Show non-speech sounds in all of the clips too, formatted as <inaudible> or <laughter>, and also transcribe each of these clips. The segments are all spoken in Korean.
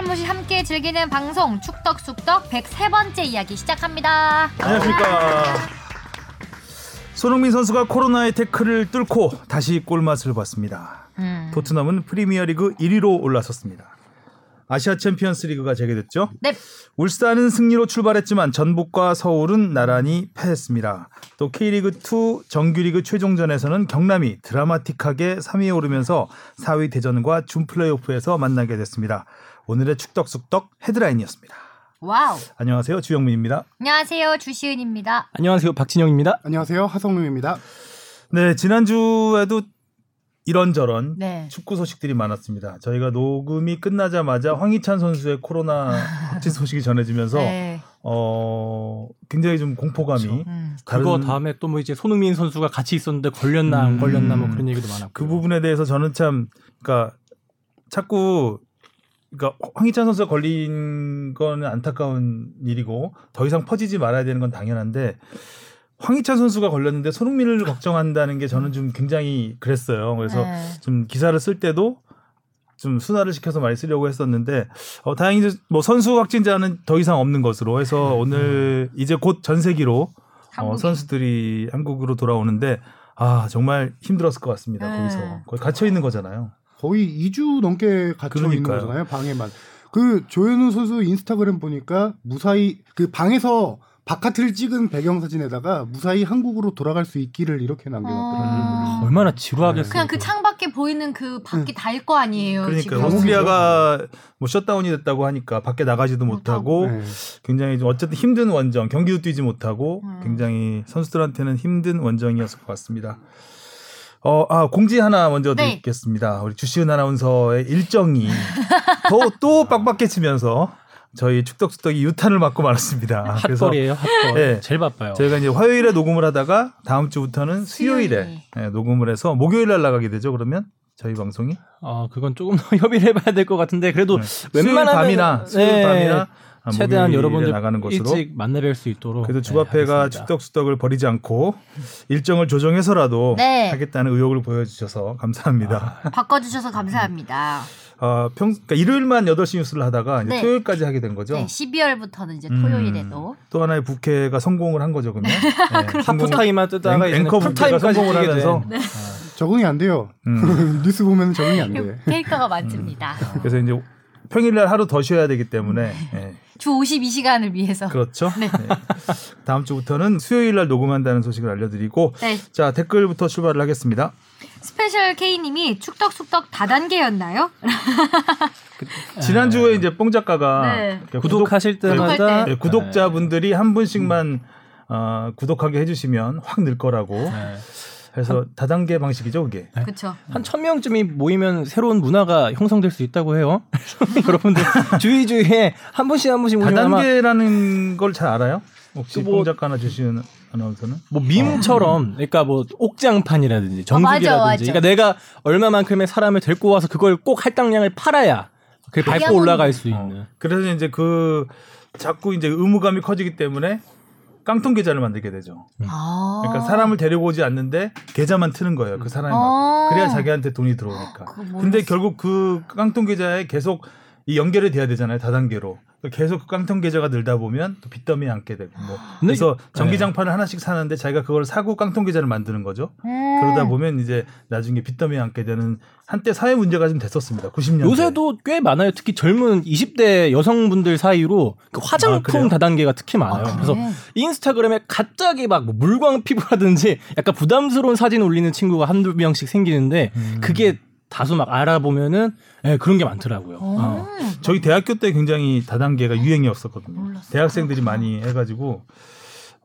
알못이 함께 즐기는 방송 축덕숙덕 103번째 이야기 시작합니다. 안녕하십니까. 손흥민 선수가 코로나의 태클을 뚫고 다시 골맛을 봤습니다. 음. 토트넘은 프리미어리그 1위로 올라섰습니다. 아시아 챔피언스 리그가 재개됐죠. 네. 울산은 승리로 출발했지만 전북과 서울은 나란히 패했습니다. 또 K리그 2 정규리그 최종전에서는 경남이 드라마틱하게 3위에 오르면서 4위 대전과 준 플레이오프에서 만나게 됐습니다. 오늘의 축덕숙덕 헤드라인이었습니다. 와우. 안녕하세요. 주영민입니다. 안녕하세요. 주시은입니다. 안녕하세요. 박진영입니다. 안녕하세요. 하성룡입니다. 네, 지난주에도 이런저런 네. 축구 소식들이 많았습니다. 저희가 녹음이 끝나자마자 황희찬 선수의 코로나 <laughs> 확진 소식이 전해지면서 네. 어 굉장히 좀 공포감이 음. 그거 다음에 또 뭐 이제 손흥민 선수가 같이 있었는데 걸렸나 안 음. 걸렸나 뭐 그런 얘기도 많았고. 그 부분에 대해서 저는 참 그러니까 자꾸 그러니까 황희찬 선수가 걸린 거는 안타까운 일이고 더 이상 퍼지지 말아야 되는 건 당연한데 황희찬 선수가 걸렸는데 손흥민을 <laughs> 걱정한다는 게 저는 좀 굉장히 그랬어요. 그래서 네. 좀 기사를 쓸 때도 좀 순화를 시켜서 많이 쓰려고 했었는데 어, 다행히 뭐 선수 확진자는 더 이상 없는 것으로 해서 오늘 이제 곧 전 세기로 어, 한국에. 선수들이 한국으로 돌아오는데 아 정말 힘들었을 것 같습니다. 네. 거기서 거의 갇혀 있는 거잖아요. 거의 2주 넘게 갇혀 있는 그러니까요. 거잖아요. 방에만. 그 조현우 선수 인스타그램 보니까 무사히 그 방에서 바깥을 찍은 배경 사진에다가 무사히 한국으로 돌아갈 수 있기를 이렇게 남겨놨더라고요. 어. 얼마나 지루하겠어요. 그냥 그 창밖에 보이는 그 밖이 다일 거 아니에요. 그러니까. 오스트리아가 뭐 셧다운이 됐다고 하니까 밖에 나가지도 못하고 네. 굉장히 좀 어쨌든 힘든 원정 경기도 뛰지 못하고 음. 굉장히 선수들한테는 힘든 원정이었을 것 같습니다. 어, 아, 공지 하나 먼저 네. 드리겠습니다. 우리 주시은 아나운서의 일정이 더, 또 빡빡해지면서 저희 축덕수덕이 유탄을 맞고 말았습니다. 그래서 핫거리예요. 핫거. 네. 제일 바빠요. 저희가 이제 화요일에 녹음을 하다가 다음 주부터는 수요일에. 예, 녹음을 해서 목요일 날 나가게 되죠. 그러면 저희 방송이 아 그건 조금 더 <laughs> 협의를 해봐야 될 것 같은데 그래도 네. 수요일 웬만하면 밤이나 수요일 네. 밤이나 아, 최대한 목요일에 여러분들 나가는 것으로 일찍 만나뵐 수 있도록. 그래도 네, 주바페가 하겠습니다. 축덕수덕을 버리지 않고 일정을 조정해서라도 네. 하겠다는 의욕을 보여주셔서 감사합니다. <laughs> 바꿔주셔서 감사합니다. 아, 평, 그러니까 일요일만 8시 뉴스를 하다가 이제 네. 토요일까지 하게 된 거죠. 네, 12월부터는 이제 음, 토요일에도 또 하나의 부캐가 성공을 한 거죠, 그러면. <laughs> 네, 하프타임만 뜨다가 앵- 이제는 앵커 부캐가 성공을 하면서 된. 적응이 안 돼요. 음, <laughs> 뉴스 보면 적응이 안 돼. 캐릭터가 많습니다. 그래서 이제 평일날 하루 더 쉬어야 되기 때문에 예, 주 52시간을 위해서. 그렇죠. 네. 다음 주부터는 수요일 날 녹음한다는 소식을 알려드리고 네. 자 댓글부터 출발을 하겠습니다. 스페셜 K님이 축덕숙덕 다단계였나요? 지난주에 이제 뽕 작가가 네. 구독하실 구독- 구독할 때마다 때. 네, 구독자분들이 한 분씩만 어, 구독하게 해주시면 확 늘 거라고 네. 해서 다단계 방식이죠 그게. 그렇죠. 한 천 명쯤이 모이면 새로운 문화가 형성될 수 있다고 해요. <laughs> 여러분들 주위 주위에 한 분씩 한 분씩 모이면 다단계라는 걸 잘 알아요? 혹시 그 뭐- 뽕 작가나 주시는 아나운서는? 뭐 밈처럼 그러니까 뭐 옥장판이라든지 정수기라든지 어, 맞아, 맞아. 그러니까 내가 얼마만큼의 사람을 데리고 와서 그걸 꼭 할당량을 팔아야 그 밟고. 올라갈 수 있는 어. 그래서 이제 그 자꾸 이제 의무감이 커지기 때문에 깡통 계좌를 만들게 되죠. 아. 그러니까 사람을 데려오지 않는데 계좌만 트는 거예요. 그 사람이 막. 어. 그래야 자기한테 돈이 들어오니까. 근데 결국 그 깡통 계좌에 계속 이 연결이 돼야 되잖아요. 다단계로. 계속 그 깡통 계좌가 늘다 보면 또 빚더미에 앉게 되고 뭐. <gasps> 그래서 이- 전기장판을 하나씩 사는데 자기가 그걸 사고 깡통 계좌를 만드는 거죠. 음. 그러다 보면 이제 나중에 빚더미에 앉게 되는 한때 사회 문제가 좀 됐었습니다. 90년대. 요새도 꽤 많아요. 특히 젊은 20대 여성분들 사이로 그 아, 화장품 그래요? 다단계가 특히 많아요. 아, 그래서 그래? 인스타그램에 갑자기 막 뭐 물광 피부라든지 약간 부담스러운 사진 올리는 친구가 한두 명씩 생기는데 음. 그게 다수 막 알아보면은 예, 그런 게 많더라고요. 어. 음. 저희 대학교 때 굉장히 다단계가 유행이었었거든요. 몰랐어요. 대학생들이 많이 해가지고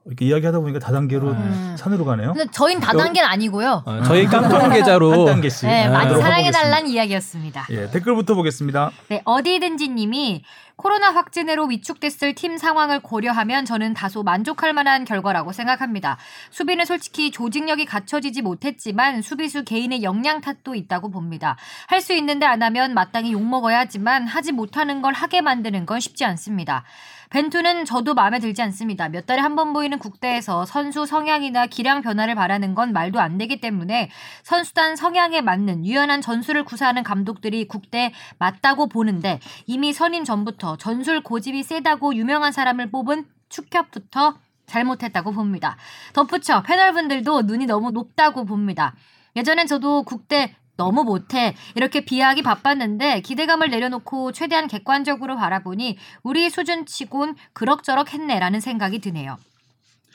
이렇게 이야기하다 보니까 다단계로 음. 산으로 가네요. 근데 저희는 다단계는 아니고요. 어, 저희 깡통 계좌로 한 단계씩 네, 많이 사랑해달라는 이야기였습니다. 예, 댓글부터 보겠습니다. 네, 어디든지 님이 코로나 확진으로 위축됐을 팀 상황을 고려하면 저는 다소 만족할 만한 결과라고 생각합니다. 수비는 솔직히 조직력이 갖춰지지 못했지만 수비수 개인의 역량 탓도 있다고 봅니다. 할 수 있는데 안 하면 마땅히 욕먹어야 하지만 하지 못하는 걸 하게 만드는 건 쉽지 않습니다. 벤투는 저도 마음에 들지 않습니다. 몇 달에 한 번 보이는 국대에서 선수 성향이나 기량 변화를 바라는 건 말도 안 되기 때문에 선수단 성향에 맞는 유연한 전술을 구사하는 감독들이 국대 맞다고 보는데 이미 선임 전부터 전술 고집이 세다고 유명한 사람을 뽑은 축협부터 잘못했다고 봅니다. 덧붙여 패널분들도 눈이 너무 높다고 봅니다. 예전엔 저도 국대 너무 못해 이렇게 비하하기 바빴는데 기대감을 내려놓고 최대한 객관적으로 바라보니 우리 수준치곤 그럭저럭 했네라는 생각이 드네요.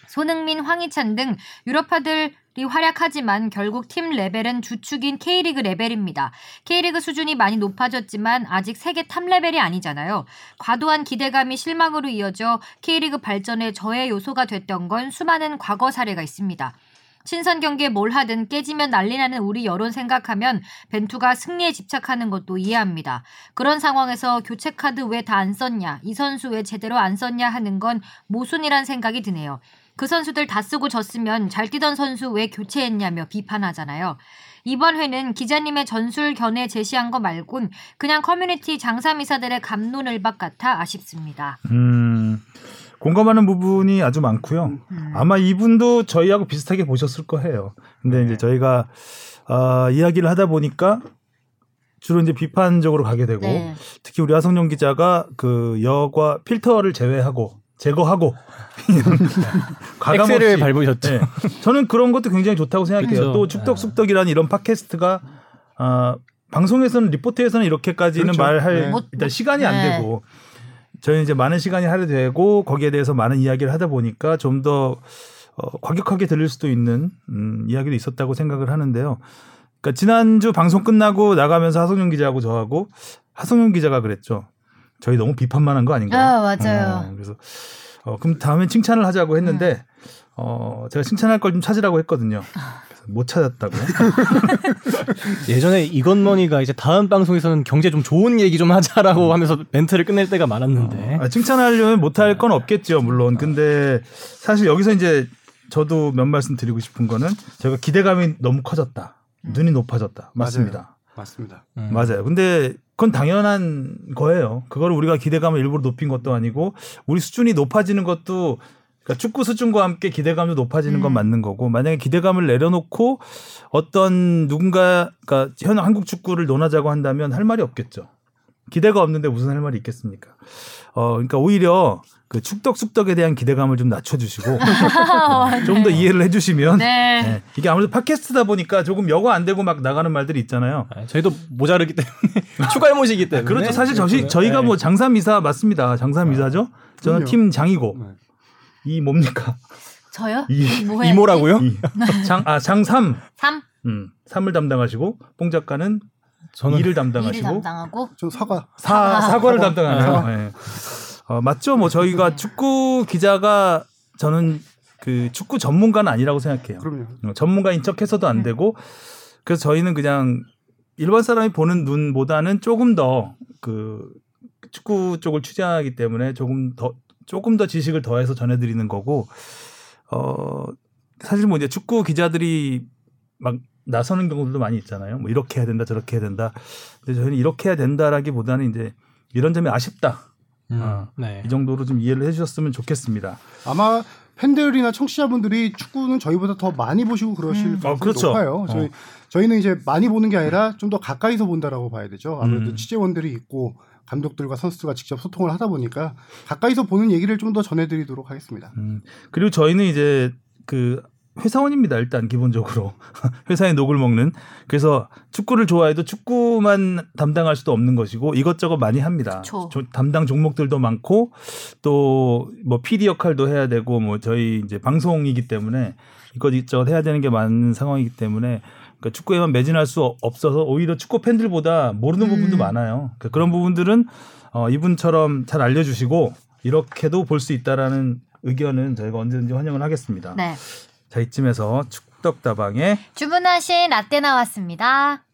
손흥민, 황희찬 등 유럽파들 이 활약하지만 결국 팀 레벨은 주축인 K리그 레벨입니다. K리그 수준이 많이 높아졌지만 아직 세계 탑 레벨이 아니잖아요. 과도한 기대감이 실망으로 이어져 K리그 발전에 저해 요소가 됐던 건 수많은 과거 사례가 있습니다. 친선 경기에 뭘 하든 깨지면 난리 나는 우리 여론 생각하면 벤투가 승리에 집착하는 것도 이해합니다. 그런 상황에서 교체 카드 왜 다 안 썼냐, 이 선수 왜 제대로 안 썼냐 하는 건 모순이란 생각이 드네요. 그 선수들 다 쓰고 졌으면 잘 뛰던 선수 왜 교체했냐며 비판하잖아요. 이번 회는 기자님의 전술 견해 제시한 거 말곤 그냥 커뮤니티 장사미사들의 감론을박 같아 아쉽습니다. 음, 공감하는 부분이 아주 많고요. 음. 아마 이분도 저희하고 비슷하게 보셨을 거예요. 근데 이제 저희가 어, 이야기를 하다 보니까 주로 이제 비판적으로 가게 되고 네. 특히 우리 하성룡 기자가 그 여과 필터를 제외하고 제거하고 <laughs> 엑셀을 밟으셨죠. 네. 저는 그런 것도 굉장히 좋다고 생각해요. 그렇죠. 또 축덕숙덕이라는 이런 팟캐스트가 아, 방송에서는 리포트에서는 이렇게까지는 그렇죠. 말할 네. 못- 일단 시간이 안 네. 되고 저희는 이제 많은 시간이 할애되고 거기에 대해서 많은 이야기를 하다 보니까 좀 더 어, 과격하게 들릴 수도 있는 음, 이야기도 있었다고 생각을 하는데요. 그러니까 지난주 방송 끝나고 나가면서 하성룡 기자하고 저하고 하성룡 기자가 그랬죠. 저희 너무 비판만 한 거 아닌가요? 아, 맞아요. 어, 그래서 어, 그럼 다음엔 칭찬을 하자고 했는데 네. 어, 제가 칭찬할 걸 좀 찾으라고 했거든요. 못 찾았다고. <laughs> 예전에 이건머니가 이제 다음 방송에서는 경제 좀 좋은 얘기 좀 하자라고 하면서 멘트를 끝낼 때가 많았는데 아, 칭찬하려면 못할 건 없겠죠, 물론. 근데 사실 여기서 이제 저도 몇 말씀 드리고 싶은 거는 제가 기대감이 너무 커졌다. 눈이 높아졌다. 맞습니다. 맞습니다. 음. 맞아요. 근데 그건 당연한 거예요. 그걸 우리가 기대감을 일부러 높인 것도 아니고 우리 수준이 높아지는 것도 그러니까 축구 수준과 함께 기대감도 높아지는 건 음. 맞는 거고 만약에 기대감을 내려놓고 어떤 누군가 그러니까 현 한국 축구를 논하자고 한다면 할 말이 없겠죠. 기대가 없는데 무슨 할 말이 있겠습니까? 어 그러니까 오히려 그 축덕 숙덕에 대한 기대감을 좀 낮춰주시고 <laughs> 좀 더 이해를 해주시면 네. 네. 이게 아무래도 팟캐스트다 보니까 조금 여과 안 되고 막 나가는 말들이 있잖아요. 아, 저희도 모자르기 때문에 <laughs> 추가할못이기 때문에 그렇죠. 사실 저희, 그렇죠. 저희가 네. 뭐 장사미사 맞습니다. 장사미사죠. 저는. 팀 장이고 네. 이 뭡니까? 저요? 이 뭐? 이모라고요? 이 장, 아, 장삼. 3? 음, 3을 담당하시고, 뽕 작가는 저는 2를 2를 담당하시고, 담당하고 저 사과. 사, 사과를 담당하네요. 사과. 예. 어, 맞죠? 뭐 저희가 축구 기자가 저는 그 축구 전문가는 아니라고 생각해요. 그럼요. 어, 전문가인 척 해서도 안 되고, 그래서 저희는 그냥 일반 사람이 보는 눈보다는 조금 더 그 축구 쪽을 취재하기 때문에 조금 더 조금 더 지식을 더해서 전해드리는 거고, 어 사실 뭐 이제 축구 기자들이 막 나서는 경우들도 많이 있잖아요. 뭐 이렇게 해야 된다, 저렇게 해야 된다. 근데 저희는 이렇게 해야 된다라기보다는 이제 이런 점이 아쉽다. 음, 아, 네. 이 정도로 좀 이해를 해주셨으면 좋겠습니다. 아마 팬들이나 청취자분들이 축구는 저희보다 더 많이 보시고 그러실 음. 가능성이 어, 그렇죠. 높아요. 저희 어. 저희는 이제 많이 보는 게 아니라 좀 더 가까이서 본다라고 봐야 되죠. 아무래도 음. 취재원들이 있고 감독들과 선수가 직접 소통을 하다 보니까 가까이서 보는 얘기를 좀 더 전해드리도록 하겠습니다. 음, 그리고 저희는 이제 그 회사원입니다. 일단 기본적으로 <laughs> 회사의 녹을 먹는 그래서 축구를 좋아해도 축구만 담당할 수도 없는 것이고 이것저것 많이 합니다. 조- 담당 종목들도 많고 또 뭐 PD 역할도 해야 되고 뭐 저희 이제 방송이기 때문에 이것저것 해야 되는 게 많은 상황이기 때문에 그러니까 축구에만 매진할 수 없- 없어서 오히려 축구 팬들보다 모르는 음. 부분도 많아요. 그러니까 그런 부분들은 어, 이분처럼 잘 알려주시고 이렇게도 볼 수 있다라는 의견은 저희가 언제든지 환영을 하겠습니다. 네. 자 이쯤에서 축덕다방의 주문하신 라떼 나왔습니다.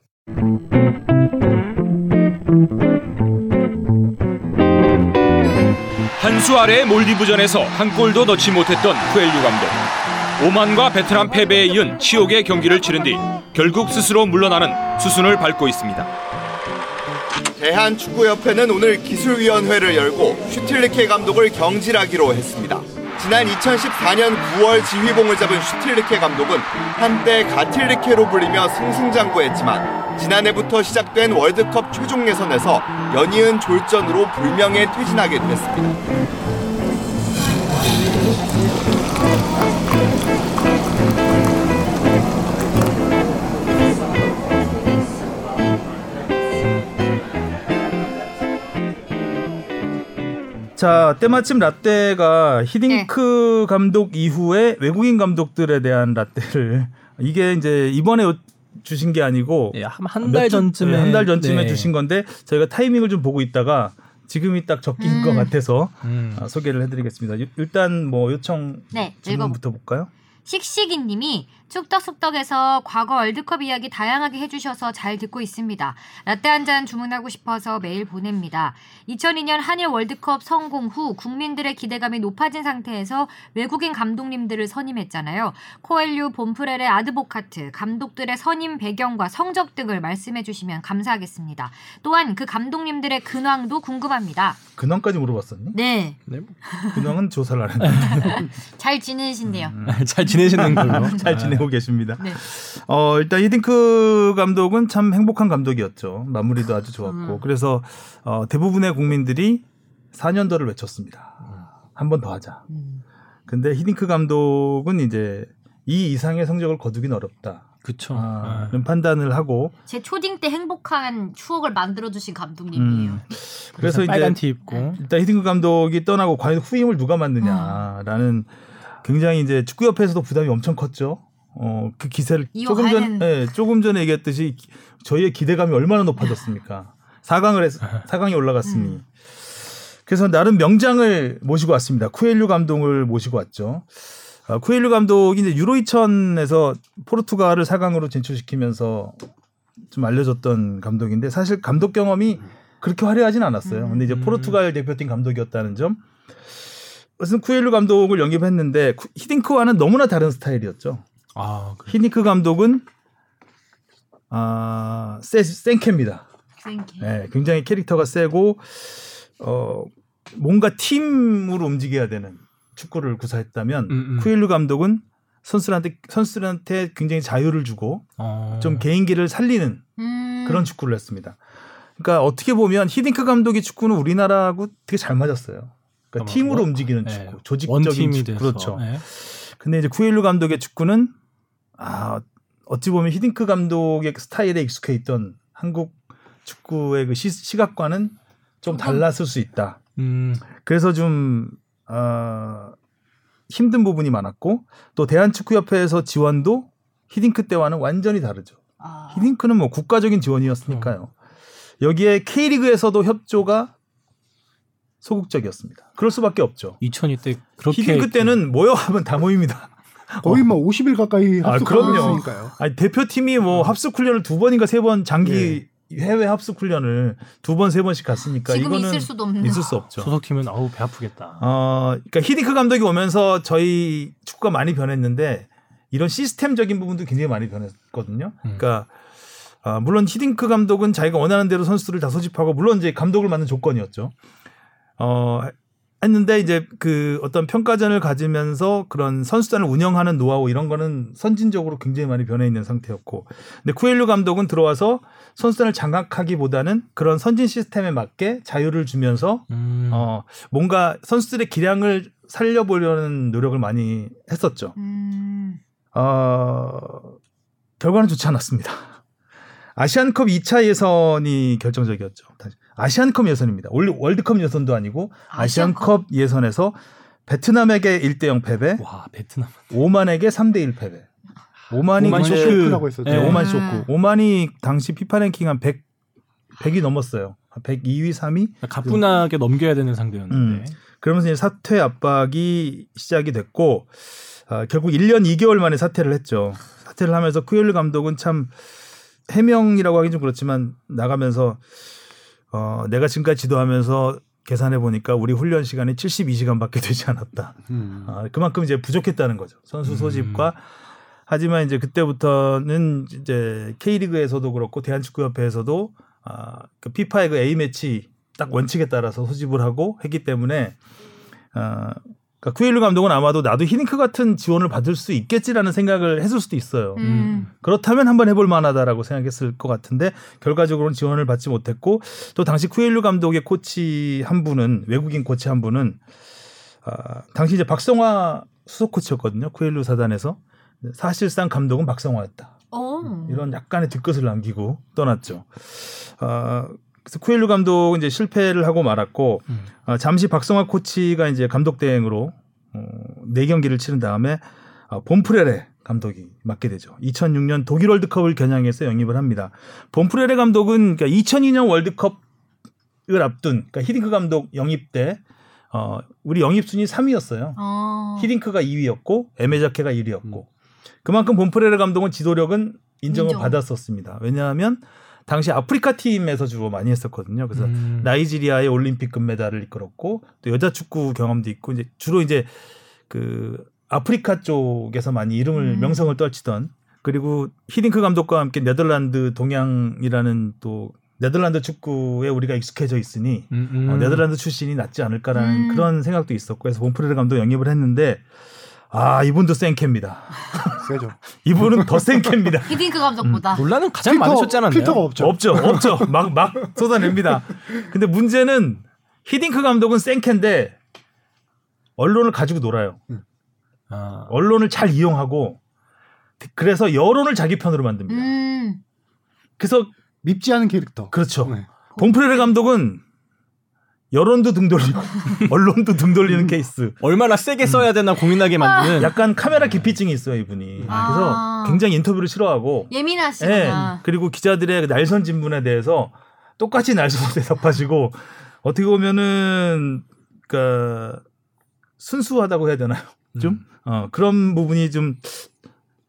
한 수 아래의 몰디브전에서 한 골도 넣지 못했던 쿠엘류 감독. 오만과 베트남 패배에 이은 치욕의 경기를 치른 뒤 결국 스스로 물러나는 수순을 밟고 있습니다. 대한축구협회는 오늘 기술위원회를 열고 슈틸리케 감독을 경질하기로 했습니다. 지난 2014년 9월 지휘봉을 잡은 슈틸리케 감독은 한때 가틸리케로 불리며 승승장구했지만 지난해부터 시작된 월드컵 최종 예선에서 연이은 졸전으로 불명예 퇴진하게 됐습니다. 자 때마침 라떼가 히딩크 감독 이후에 외국인 감독들에 대한 라떼를 <laughs> 이게 이제 이번에 주신 게 아니고 예, 한달 전쯤에 한달 전쯤에 네. 주신 건데 저희가 타이밍을 좀 보고 있다가 지금이 딱 적기인 것 같아서 음. 아, 소개를 해드리겠습니다. 유- 일단 뭐 요청 네, 질문부터 볼까요? 씩씩이 님이 축덕숙덕에서 과거 월드컵 이야기 다양하게 해주셔서 잘 듣고 있습니다. 라떼 한 잔 주문하고 싶어서 메일 보냅니다. 2002년 한일 월드컵 성공 후 국민들의 기대감이 높아진 상태에서 외국인 감독님들을 선임했잖아요. 코엘류, 본프렐의 아드보카트, 감독들의 선임 배경과 성적 등을 말씀해 주시면 감사하겠습니다. 또한 그 감독님들의 근황도 궁금합니다. 근황까지 물어봤었니? 네, 네, 뭐, 근황은 조사를 안 했는데 <laughs> 잘 지내신대요. 잘 지내 시는 걸로. 잘 지내고 계십니다. 네. 어, 일단 히딩크 감독은 참 행복한 감독이었죠. 마무리도 아주 좋았고. 그래서 어, 대부분의 국민들이 4년더를 외쳤습니다. 한 번 더 하자. 근데 히딩크 감독은 이제 이 이상의 성적을 거두긴 어렵다. 그쵸. 아, 아, 그런 판단을 하고 제 초딩 때 행복한 추억을 만들어 주신 감독님이에요. 음, 그래서 이제 빨간 티 입고. 일단 히딩크 감독이 떠나고 과연 후임을 누가 맡느냐라는 굉장히 이제 축구협회에서도 부담이 엄청 컸죠. 어, 그 기세를 조금 전, 예, 조금 전에 얘기했듯이 기- 저희의 기대감이 얼마나 높아졌습니까? 4강을 해서 4강에 올라갔으니. 그래서 나름 명장을 모시고 왔습니다. 쿠엘류 감독을 모시고 왔죠. 아, 쿠엘류 감독이 이제 유로 2000에서 포르투갈을 4강으로 진출시키면서 좀 알려졌던 감독인데 사실 감독 경험이 그렇게 화려하진 않았어요. 근데 이제 포르투갈 대표팀 감독이었다는 점. 무슨 쿠엘류 감독을 영입했는데 쿠- 히딩크와는 너무나 다른 스타일이었죠. 아, 그- 히딩크 감독은 아, 세, 센캐입니다. 생기. 예, 굉장히 캐릭터가 세고 어 뭔가 팀으로 움직여야 되는 축구를 구사했다면 음, 음. 쿠일루 감독은 선수들한테 선수들한테 굉장히 자유를 주고 어. 좀 개인기를 살리는 음. 그런 축구를 했습니다. 그러니까 어떻게 보면 히딩크 감독의 축구는 우리나라하고 되게 잘 맞았어요. 그러니까 뭐, 팀으로 원- 움직이는 네, 축구, 조직적인 원팀이 축구 돼서. 그렇죠. 네. 근데 이제 쿠일루 감독의 축구는 아 어찌 보면 히딩크 감독의 그 스타일에 익숙해 있던 한국 축구의 그 시, 시각과는 좀 달랐을 수 있다. 음, 그래서 좀 어, 힘든 부분이 많았고 또 대한축구협회에서 지원도 히딩크 때와는 완전히 다르죠. 아. 히딩크는 뭐 국가적인 지원이었으니까요. 여기에 K리그에서도 협조가 소극적이었습니다. 그럴 수밖에 없죠. 2002 때 그렇게 히딩크 때는 모여 하면 다 모입니다. <laughs> 거의 뭐 50일 가까이 아, 합숙하고 그럼요. 있으니까요. 아 니 대표팀이 뭐 합숙 훈련을 두 번인가 세 번 장기 해외 합숙 훈련을 두 번 세 번씩 갔으니까 지금 이거는 있을 수도 없는. 있을 수 없죠. 소속팀은 아우 배 아프겠다. 어, 그러니까 히딩크 감독이 오면서 저희 축구가 많이 변했는데 이런 시스템적인 부분도 굉장히 많이 변했거든요. 그러니까 아, 물론 히딩크 감독은 자기가 원하는 대로 선수들을 다 소집하고 물론 이제 감독을 맡는 조건이었죠. 어, 했는데 이제 그 어떤 평가전을 가지면서 그런 선수단을 운영하는 노하우 이런 거는 선진적으로 굉장히 많이 변해 있는 상태였고 근데 쿠엘류 감독은 들어와서 선수단을 장악하기보다는 그런 선진 시스템에 맞게 자유를 주면서 음. 어, 뭔가 선수들의 기량을 살려보려는 노력을 많이 했었죠. 음. 어, 결과는 좋지 않았습니다. 아시안컵 2차 예선이 결정적이었죠. 다시. 아시안컵 예선입니다. 올 월드컵 예선도 아니고 아시안컵 예선에서 베트남에게 1대 0 패배, 와 베트남. 오만에게 3대 1 패배. 오만이 오만 쇼크. 쇼크라고 했었죠. 네, 네. 오만 음. 쇼크. 오만이 당시 피파 랭킹 한 100, 100이 넘었어요. 102위, 3위. 가뿐하게 넘겨야 되는 상대였는데. 음. 그러면서 이제 사퇴 압박이 시작이 됐고 아, 결국 1년 2개월 만에 사퇴를 했죠. 사퇴를 하면서 쿠엘류 감독은 참 해명이라고 하긴 좀 그렇지만 나가면서 어, 내가 지금까지 지도하면서 계산해 보니까 우리 훈련 시간이 72시간밖에 <laughs> 되지 않았다. 음. 아, 그만큼 이제 부족했다는 거죠. 선수 소집과 하지만 이제 그때부터는 이제 K리그에서도 그렇고 대한축구협회에서도 아, 그 피파의 그 A 매치 딱 원칙에 따라서 소집을 하고 했기 때문에 아, 그러니까 쿠엘루 감독은 아마도 나도 히딩크 같은 지원을 받을 수 있겠지라는 생각을 했을 수도 있어요. 음. 그렇다면 한번 해볼 만하다라고 생각했을 것 같은데 결과적으로는 지원을 받지 못했고 또 당시 쿠엘루 감독의 코치 한 분은 외국인 코치 한 분은 아, 당시 이제 박성화 수석 코치였거든요. 쿠엘루 사단에서 사실상 감독은 박성화였다. 어. 이런 약간의 뒤끝을 남기고 떠났죠. 아, 그래서 쿠엘루 감독 이제 실패를 하고 말았고 음. 아, 잠시 박성화 코치가 이제 감독 대행으로 어, 네 경기를 치른 다음에 아, 본프레레 감독이 맡게 되죠. 2006년 독일 월드컵을 겨냥해서 영입을 합니다. 본프레레 감독은 그러니까 2002년 월드컵을 앞둔 그러니까 히딩크 감독 영입 때 어, 우리 영입 순위 3위였어요. 어. 히딩크가 2위였고 에메자케가 1위였고 그만큼 본프레레 감독은 지도력은 인정을 인정. 받았었습니다. 왜냐하면 당시 아프리카 팀에서 주로 많이 했었거든요. 그래서 음. 나이지리아의 올림픽 금메달을 이끌었고 또 여자 축구 경험도 있고 이제 주로 이제 그 아프리카 쪽에서 많이 이름을 음. 명성을 떨치던 그리고 히딩크 감독과 함께 네덜란드 동양이라는 또 네덜란드 축구에 우리가 익숙해져 있으니 음, 음. 어, 네덜란드 출신이 낫지 않을까라는 음. 그런 생각도 있었고 그래서 본프레르 감독 영입을 했는데 아 이분도 센캐입니다. 세죠. <laughs> 이분은 더 센캐입니다. <laughs> 히딩크 감독보다. 논란은 가장 필터- 많으셨지 않았나요? 필터가 없죠. 없죠, 없죠. 막 막 쏟아냅니다. 근데 문제는 히딩크 감독은 센캐인데 언론을 가지고 놀아요. 아, 언론을 잘 이용하고 그래서 여론을 자기 편으로 만듭니다. 음. 그래서 밉지 않은 캐릭터. 그렇죠. 네. 본프레르 감독은 여론도 등 돌리고 <laughs> 언론도 등 돌리는 케이스. 얼마나 세게 써야 되나 고민하게 만드는 약간 카메라 기피증이 있어요 이분이. 아. 그래서 굉장히 인터뷰를 싫어하고, 예. 예민하시구나. 그리고 기자들의 그 날선 진문에 대해서 똑같이 날선 <laughs> 대답하시고 어떻게 보면은 그러니까 순수하다고 해야 되나요? 좀 어, 그런 부분이 좀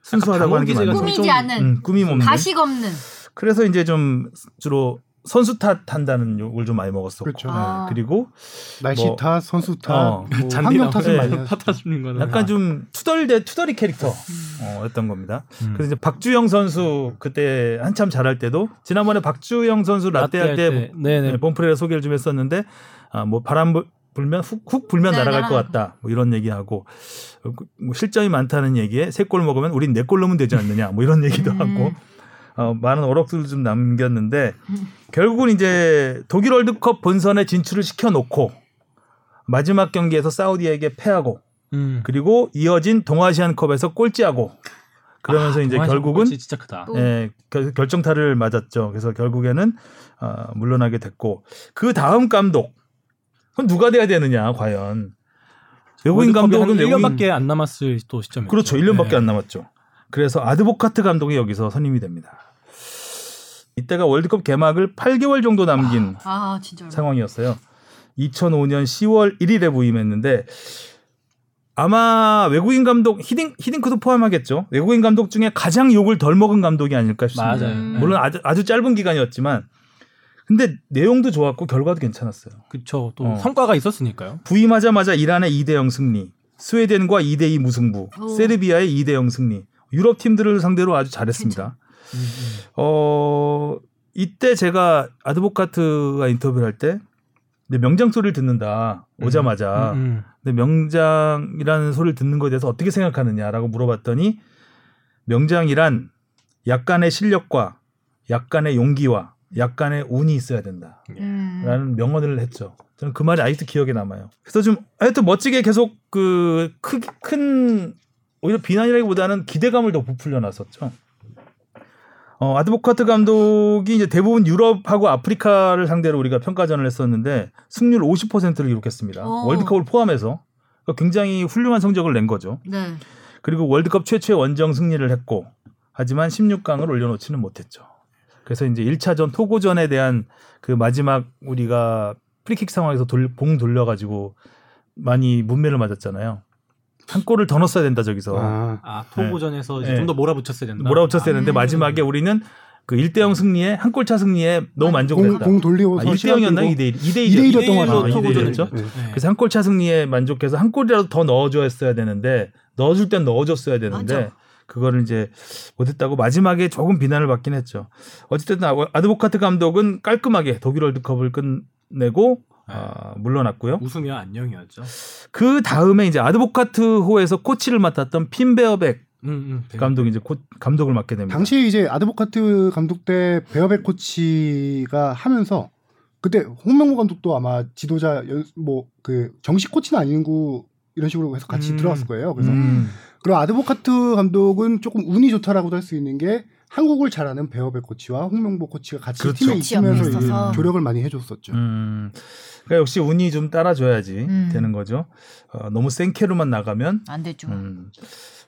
순수하다고 하는 게. 꾸미지 좀- 않은 음, 꾸밈 없는. 가식 없는. 그래서 이제 좀 주로 선수 탓 한다는 욕을 좀 많이 먹었었고. 그렇죠. 아. 그리고 날씨 뭐- 탓, 선수 탓, 어, 뭐 환경 탓을 예, 많이 거는 약간 좀 투덜대 투덜이 캐릭터였던 겁니다. 음. 그래서 이제 박주영 선수 그때 한참 잘할 때도 지난번에 박주영 선수 라떼 할때 네네 네, 본프레라 소개를 좀 했었는데 아, 뭐 바람 불- 불면 훅, 훅 불면 네, 날아갈 것 같다. 뭐 이런 얘기하고 어, 그- 뭐 실점이 많다는 얘기에 세 골 먹으면 우린 네 골 넣으면 되지 않느냐. 뭐 이런 얘기도 음. 하고 어, 많은 어록들을 좀 남겼는데 결국은 이제 독일 월드컵 본선에 진출을 시켜놓고 마지막 경기에서 사우디에게 패하고 음. 그리고 이어진 동아시안컵에서 꼴찌하고 그러면서 아, 이제 결국은 진짜 크다. 또 예, 결- 결정타를 맞았죠. 그래서 결국에는 아, 물러나게 됐고 그 다음 감독 그건 누가 돼야 되느냐 과연 외국인 감독은 외국인 1년밖에 안 남았을 또 시점이죠. 그렇죠. 1년밖에 네. 안 남았죠. 그래서 아드보카트 감독이 여기서 선임이 됩니다. 이때가 월드컵 개막을 8개월 정도 남긴 아. 어려워. 상황이었어요. 2005년 10월 1일에 부임했는데 아마 외국인 감독 히딩 히딩크도 포함하겠죠. 외국인 감독 중에 가장 욕을 덜 먹은 감독이 아닐까 싶습니다. 맞아요. 음. 네. 물론 아주 아주 짧은 기간이었지만 근데 내용도 좋았고 결과도 괜찮았어요. 그쵸. 또 어. 성과가 있었으니까요. 부임하자마자 이란의 2대 0 승리, 스웨덴과 2대 2 무승부, 오. 세르비아의 2대 0 승리. 유럽 팀들을 상대로 아주 잘했습니다. 음, 어 이때 제가 아드보카트가 인터뷰를 할때내 명장 소리를 듣는다 오자마자 음, 음. 근데 명장이라는 소리를 듣는 것에 대해서 어떻게 생각하느냐라고 물어봤더니 명장이란 약간의 실력과 약간의 용기와 약간의 운이 있어야 된다라는 음. 명언을 했죠. 저는 그 말이 아직도 기억에 남아요. 그래서 좀 하여튼 멋지게 계속 그 큰 오히려 비난이라기보다는 기대감을 더 부풀려 놨었죠. 어, 아드보카트 감독이 이제 대부분 유럽하고 아프리카를 상대로 우리가 평가전을 했었는데 승률 50%를 기록했습니다. 오. 월드컵을 포함해서 그러니까 굉장히 훌륭한 성적을 낸 거죠. 네. 그리고 월드컵 최초의 원정 승리를 했고 하지만 16강을 올려놓지는 못했죠. 그래서 이제 1차전 토고전에 대한 그 마지막 우리가 프리킥 상황에서 돌, 봉 돌려가지고 많이 뭇매를 맞았잖아요. 한 골을 더 넣었어야 된다 저기서 아, 아 토고전에서 이제 네. 좀더 몰아붙였어야 된다. 몰아붙였어야 되는데 음. 마지막에 우리는 그 1대 0 승리에 한 골차 승리에 너무 공, 만족했다. 공 돌리고 아, 1대 0이었나 2대 1? 2대 1 2대 1 이었던 것 아, 같아요. 토고전이죠. 네. 네. 그래서 한 골차 승리에 만족해서 한 골이라도 더 넣어줘야 되는데 넣어 줄 땐 넣어 줬어야 되는데 맞아. 그거를 이제 못했다고 마지막에 조금 비난을 받긴 했죠. 어쨌든 아- 아드보카트 감독은 깔끔하게 독일 월드컵을 끝내고 아, 물러났고요. 웃으며 안녕이었죠. 그 다음에 이제 아드보카트호에서 코치를 맡았던 핀베어백 음, 음. 감독이 이제 코- 감독을 맡게 됩니다. 당시에 이제 아드보카트 감독 때 베어백 코치가 하면서 그때 홍명보 감독도 아마 지도자 뭐 그 정식 코치는 아니고 이런 식으로 해서 같이 음. 들어왔을 거예요. 그래서 음. 그리고 아드보카트 감독은 조금 운이 좋다라고도 할 수 있는 게 한국을 잘하는 베어백 코치와 홍명보 코치가 같이 그렇죠. 팀에 있으면서. 조력을 많이 해줬었죠. 음. 그러니까 역시 운이 좀 따라줘야지 음. 되는 거죠. 어, 너무 생캐로만 나가면 안 되죠. 음,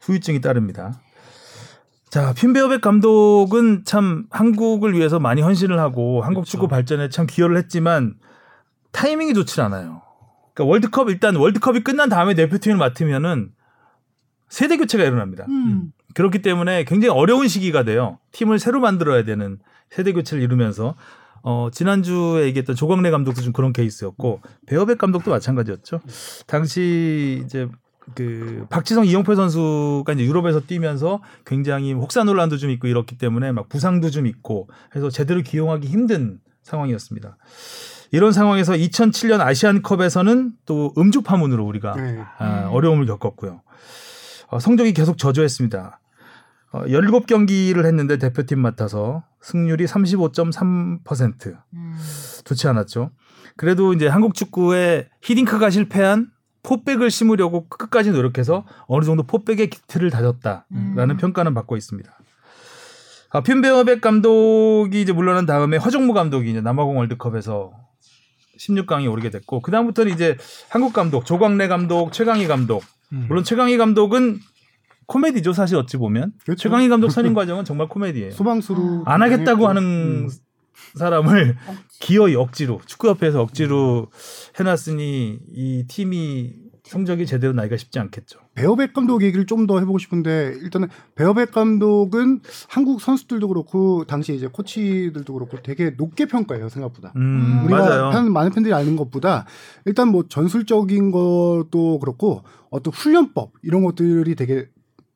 후유증이 따릅니다. 자, 핀베어백 감독은 참 한국을 위해서 많이 헌신을 하고 한국 그렇죠. 축구 발전에 참 기여를 했지만 타이밍이 좋지 않아요. 그러니까 월드컵 일단 월드컵이 끝난 다음에 대표팀을 맡으면은 세대 교체가 일어납니다. 음. 그렇기 때문에 굉장히 어려운 시기가 돼요. 팀을 새로 만들어야 되는 세대 교체를 이루면서 어, 지난주에 얘기했던 조광래 감독도 좀 그런 케이스였고 베어백 감독도 마찬가지였죠. 당시 이제 그 박지성 이영표 선수가 이제 유럽에서 뛰면서 굉장히 혹사 논란도 좀 있고 이렇기 때문에 막 부상도 좀 있고 해서 제대로 기용하기 힘든 상황이었습니다. 이런 상황에서 2007년 아시안컵에서는 또 음주 파문으로 우리가 네. 아, 음. 어려움을 겪었고요. 어, 성적이 계속 저조했습니다. 어, 17경기를 했는데 대표팀 맡아서 승률이 35.3% 음. 좋지 않았죠. 그래도 이제 한국 축구에 히딩크가 실패한 포백을 심으려고 끝까지 노력해서 어느 정도 포백의 기틀을 다졌다라는 음. 평가는 받고 있습니다. 아, 핀베어백 감독이 이제 물러난 다음에 허정무 감독이 이제 남아공 월드컵에서 16강에 오르게 됐고 그 다음부터는 이제 한국 감독 조광래 감독 최강희 감독 음. 물론 최강희 감독은 코미디죠 사실 어찌 보면 그렇죠. 최강희 감독 선임 과정은 정말 코미디예요. 소방수로 안 하겠다고 하는 음. 사람을 기어이 억지로 축구협회에서 억지로 해놨으니 이 팀이 성적이 제대로 나기가 쉽지 않겠죠. 베어백 감독 얘기를 좀 더 해보고 싶은데 일단은 베어백 감독은 한국 선수들도 그렇고 당시 이제 코치들도 그렇고 되게 높게 평가해요 생각보다. 음, 우리가 맞아요. 편- 많은 팬들이 아는 것보다 일단 뭐 전술적인 것도 그렇고 어떤 훈련법 이런 것들이 되게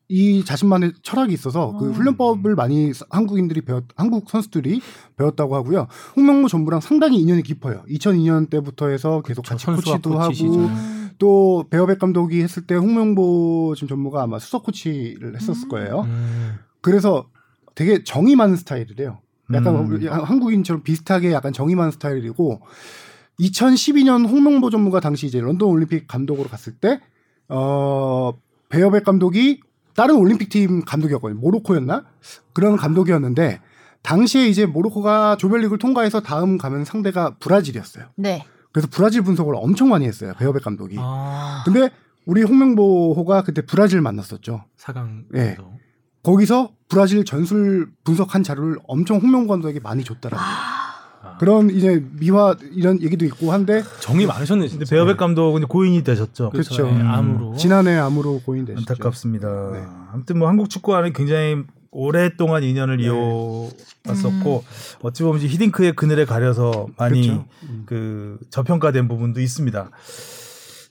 이 자신만의 철학이 있어서 그 음. 훈련법을 많이 서- 한국인들이 배웠 한국 선수들이 배웠다고 하고요. 홍명보 전부랑 상당히 인연이 깊어요. 2002년 때부터 해서 계속 같이 코치도 코치 하고 시절. 음. 또 베어백 감독이 했을 때 홍명보 지금 전무가 아마 수석 코치를 했었을 거예요. 음. 그래서 되게 정이 많은 스타일이래요. 약간 음. 한국인처럼 비슷하게 약간 정이 많은 스타일이고 2012년 홍명보 전무가 당시 이제 런던 올림픽 감독으로 갔을 때 어, 베어백 감독이 다른 올림픽 팀 감독이었거든요. 모로코였나? 그런 감독이었는데 당시에 이제 모로코가 조별리그를 통과해서 다음 가면 상대가 브라질이었어요. 네. 그래서 브라질 분석을 엄청 많이 했어요. 베어백 감독이. 아, 근데 우리 홍명보호가 그때 브라질 만났었죠. 4강. 예. 거기서 브라질 전술 분석한 자료를 엄청 홍명보 감독에게 많이 줬더라고요. 아. 그런 이제 미화 이런 얘기도 있고 한데 정이 많으셨네 근데. 베어백 감독은 고인이 되셨죠. 그렇죠. 예, 음. 암으로. 지난해 암으로 고인 되셨죠. 안타깝습니다. 네. 아무튼 뭐 한국 축구와는 굉장히 오랫동안 인연을 네. 이어왔었고 어찌 보면 히딩크의 그늘에 가려서 많이 그렇죠. 음. 그 저평가된 부분도 있습니다.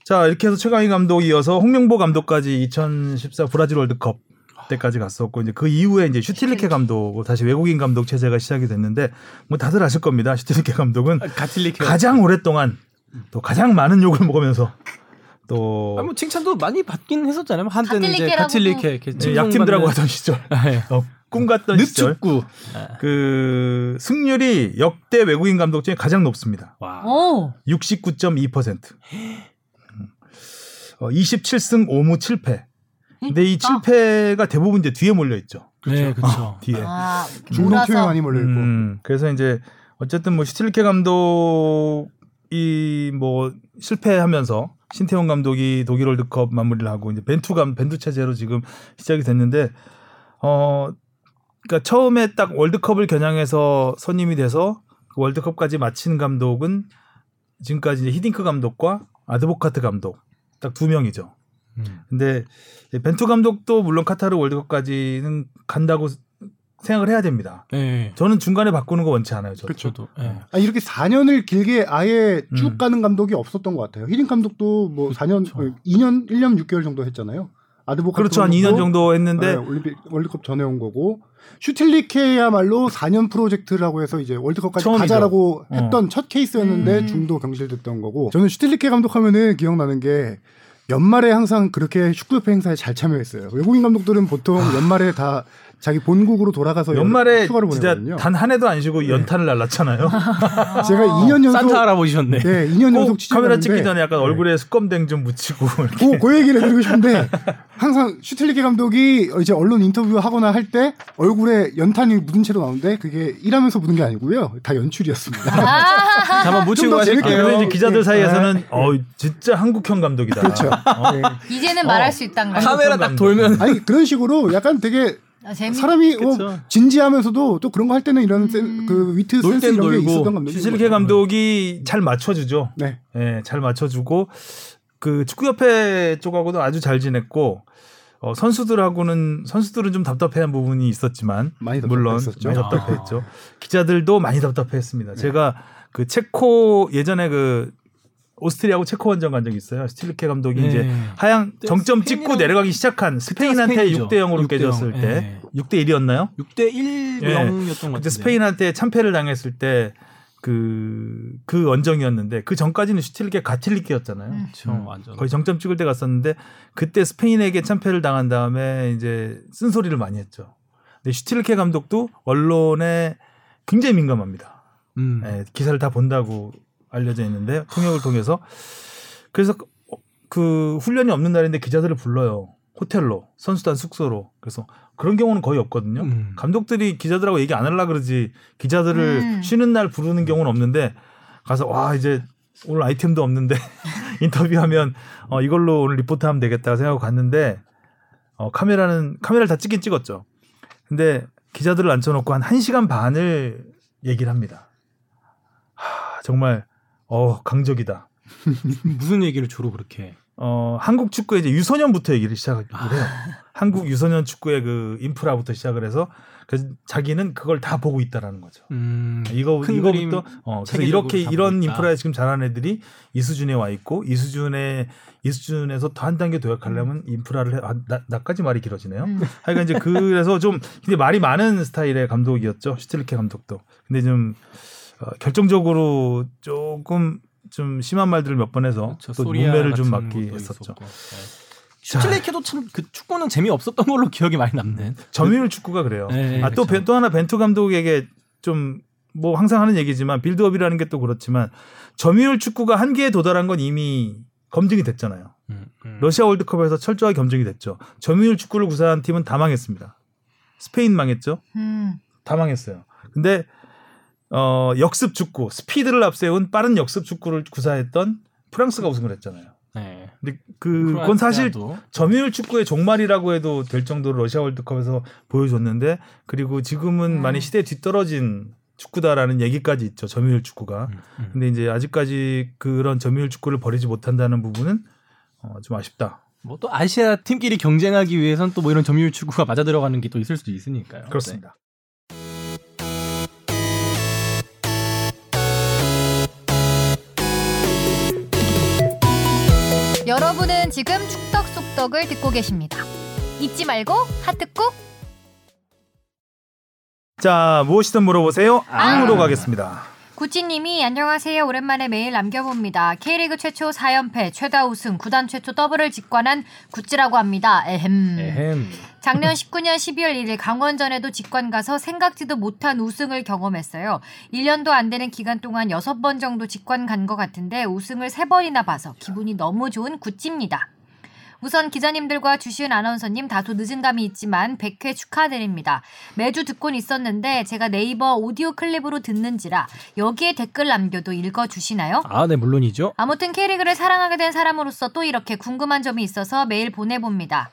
자 이렇게 해서 최강희 감독 이어서 홍명보 감독까지 2014 브라질 월드컵 때까지 갔었고 이제 그 이후에 이제 슈틸리케 감독 다시 외국인 감독 체제가 시작이 됐는데 뭐 다들 아실 겁니다. 슈틸리케 감독은 가틸리케. 가장 오랫동안 또 가장 많은 욕을 먹으면서 또 아, 뭐 칭찬도 많이 받긴 했었잖아요. 한때는 이제 가틸리케 이렇게 네, 칭송받는- 약팀들하고 하던 시절 네. <laughs> 어, 꿈 같던 시절 늑축구. 그 승률이 역대 외국인 감독 중에 가장 높습니다. 와. 오. 69.2%. 어, 27승 5무 7패. 근데 이 7패가 대부분 이제 뒤에 몰려 있죠. 네, 그렇죠. 뒤에. 아, 이렇게 중동 팀에 몰아서. 많이 몰려 있고 음, 그래서 이제 어쨌든 뭐 슈틸리케 감독이 뭐 실패하면서 신태용 감독이 독일 월드컵 마무리를 하고 이제 벤투 감 벤투 체제로 지금 시작이 됐는데 어 그러니까 처음에 딱 월드컵을 겨냥해서 선임이 돼서 그 월드컵까지 마친 감독은 지금까지 이제 히딩크 감독과 아드보카트 감독 딱 두 명이죠. 음. 근데 벤투 감독도 물론 카타르 월드컵까지는 간다고 생각을 해야 됩니다. 네. 저는 중간에 바꾸는 거 원치 않아요. 저도. 저도. 예. 아, 이렇게 4년을 길게 아예 쭉 음. 가는 감독이 없었던 것 같아요. 히딩 감독도 뭐 4년, 그렇죠. 2년, 1년 6개월 정도 했잖아요. 아드보카트 그렇죠. 한 2년 정도 했는데 네, 올림픽 월드컵 전에 온 거고 슈틸리케야말로 4년 프로젝트라고 해서 이제 월드컵까지 처음이죠. 가자라고 어. 했던 첫 케이스였는데 음. 중도 경질됐던 거고 저는 슈틸리케 감독하면은 기억나는 게 연말에 항상 그렇게 축구협회 행사에 잘 참여했어요. 외국인 감독들은 보통 연말에 다 자기 본국으로 돌아가서 아. 연말에 휴가를 진짜 보내거든요. 단 한 해도 안 쉬고 연탄을 날랐잖아요. <laughs> 제가 2년 연속 산타 할아버지셨네. 네, 2년 꼭 연속 취재 카메라 찍기 전에 약간 얼굴에 수검댕 좀 묻히고 <laughs> 이렇게. 그, 그 얘기를 해드리고 싶은데 항상 슈틸리케 감독이 이제 언론 인터뷰 하거나 할 때 얼굴에 연탄이 묻은 채로 나오는데 그게 일하면서 묻은 게 아니고요 다 연출이었습니다. 아, 한번 묻히고 좀더 아, 재밌게 가실게요. 근데 이제 기자들 네. 사이에서는 네. 어 진짜 한국형 감독이다. 그렇죠. 어? 네. 이제는 어. 말할 수 있다는 거예요. 카메라 딱 돌면 아니 그런 식으로 약간 되게 아. 사람이 뭐 그쵸. 진지하면서도 또 그런 거 할 때는 이런 센- 그 위트 놀 센스 땐 이런 게 놀고, 있었던 감독이 슈실케 감독이 잘 맞춰주죠. 네. 예, 잘 맞춰주고 그 축구협회 쪽하고도 아주 잘 지냈고 어, 선수들하고는 선수들은 좀 답답해한 부분이 있었지만 많이 물론. 많이 답답했죠. 기자들도 많이 답답했습니다. 제가 그 체코 예전에 그 오스트리아하고 체코 원정 간 적이 있어요. 슈틸리케 감독이 네. 이제 하향 그때 정점 찍고 내려가기 시작한 스페인한테 스페인이죠. 6대 0으로 6대 깨졌을 0. 때 네. 6대 1이었나요? 6대 1 예. 0이었던 것. 그때 스페인한테 참패를 당했을 때 그, 그 원정이었는데 그 전까지는 슈틸리케 가틸리케였잖아요. 음. 그렇죠. 완전. 거의 정점 찍을 때 갔었는데 그때 스페인에게 참패를 당한 다음에 이제 쓴소리를 많이 했죠. 근데 슈틸리케 감독도 언론에 굉장히 민감합니다. 음. 예, 기사를 다 본다고 알려져 있는데 통역을 통해서 그래서 그- 그 훈련이 없는 날인데 기자들을 불러요. 호텔로 선수단 숙소로 그래서 그런 경우는 거의 없거든요. 음. 감독들이 기자들하고 얘기 안 하려 그러지 기자들을 음. 쉬는 날 부르는 경우는 없는데 가서 와 이제 오늘 아이템도 없는데 <laughs> 인터뷰하면 어, 이걸로 오늘 리포트하면 되겠다 생각하고 갔는데 어, 카메라는 카메라를 다 찍긴 찍었죠. 근데 기자들을 앉혀놓고 한 1시간 반을 얘기를 합니다. 하, 정말 어 강적이다. <laughs> 무슨 얘기를 주로 그렇게. 어, 한국 축구의 이제 유소년부터 얘기를 시작을 아. 해요. 한국 유소년 축구의 그 인프라부터 시작을 해서 그래서 자기는 그걸 다 보고 있다라는 거죠. 음. 이거 큰 이거부터 어, 그래서 이렇게 다 이런. 인프라에 지금 잘하는 애들이 이 수준에 와 있고 이 수준에 이 수준에서 더 한 단계 도약하려면 인프라를 해, 아, 나, 나까지 말이 길어지네요. 음. 하여간 이제 그래서 좀 근데 말이 많은 스타일의 감독이었죠 슈틸리케 감독도. 근데 좀 어, 결정적으로 조금 좀 심한 말들을 몇 번 해서 그렇죠. 또 문매를 좀 맞기 했었죠. 네. 슈틸레케도 참 그 축구는 재미 없었던 걸로 <laughs> 기억이 많이 남는. 점유율 축구가 그래요. 네, 아, 또, 그렇죠. 벤- 또 하나 벤투 감독에게 좀 뭐 항상 하는 얘기지만 빌드업이라는 게 또 그렇지만 점유율 축구가 한계에 도달한 건 이미 검증이 됐잖아요. 음, 음. 러시아 월드컵에서 철저하게 검증이 됐죠. 점유율 축구를 구사한 팀은 다 망했습니다. 스페인 망했죠. 음. 다 망했어요. 근데 어, 역습 축구, 스피드를 앞세운 빠른 역습 축구를 구사했던 프랑스가 우승을 했잖아요. 네. 근데 그, 그건 사실. 점유율 축구의 종말이라고 해도 될 정도로 러시아 월드컵에서 보여줬는데 그리고 지금은 음. 많이 시대에 뒤떨어진 축구다라는 얘기까지 있죠. 점유율 축구가. 음, 음. 근데 이제 아직까지 그런 점유율 축구를 버리지 못한다는 부분은 어, 좀 아쉽다. 뭐 또 아시아 팀끼리 경쟁하기 위해선 또 뭐 이런 점유율 축구가 맞아 들어가는 게 또 있을 수도 있으니까요. 그렇습니다. 여러분은 지금 축덕 속덕을 듣고 계십니다. 잊지 말고 하트 꾹. 자, 무엇이든 물어보세요. 앙으로 가겠습니다. 구찌님이 안녕하세요. 오랜만에 메일 남겨봅니다. K리그 최초 4연패, 최다 우승, 구단 최초 더블을 직관한 구찌라고 합니다. 에헴. 에헴. 작년 19년 12월 1일 강원전에도 직관 가서 생각지도 못한 우승을 경험했어요. 1년도 안 되는 기간 동안 6번 정도 직관 간 것 같은데 우승을 3번이나 봐서 기분이 너무 좋은 구찌입니다. 우선 기자님들과 주시은 아나운서님 다소 늦은 감이 있지만 100회 축하드립니다. 매주 듣곤 있었는데 제가 네이버 오디오 클립으로 듣는지라 여기에 댓글 남겨도 읽어주시나요? 아, 네, 물론이죠. 아무튼 K리그를 사랑하게 된 사람으로서 또 이렇게 궁금한 점이 있어서 메일 보내봅니다.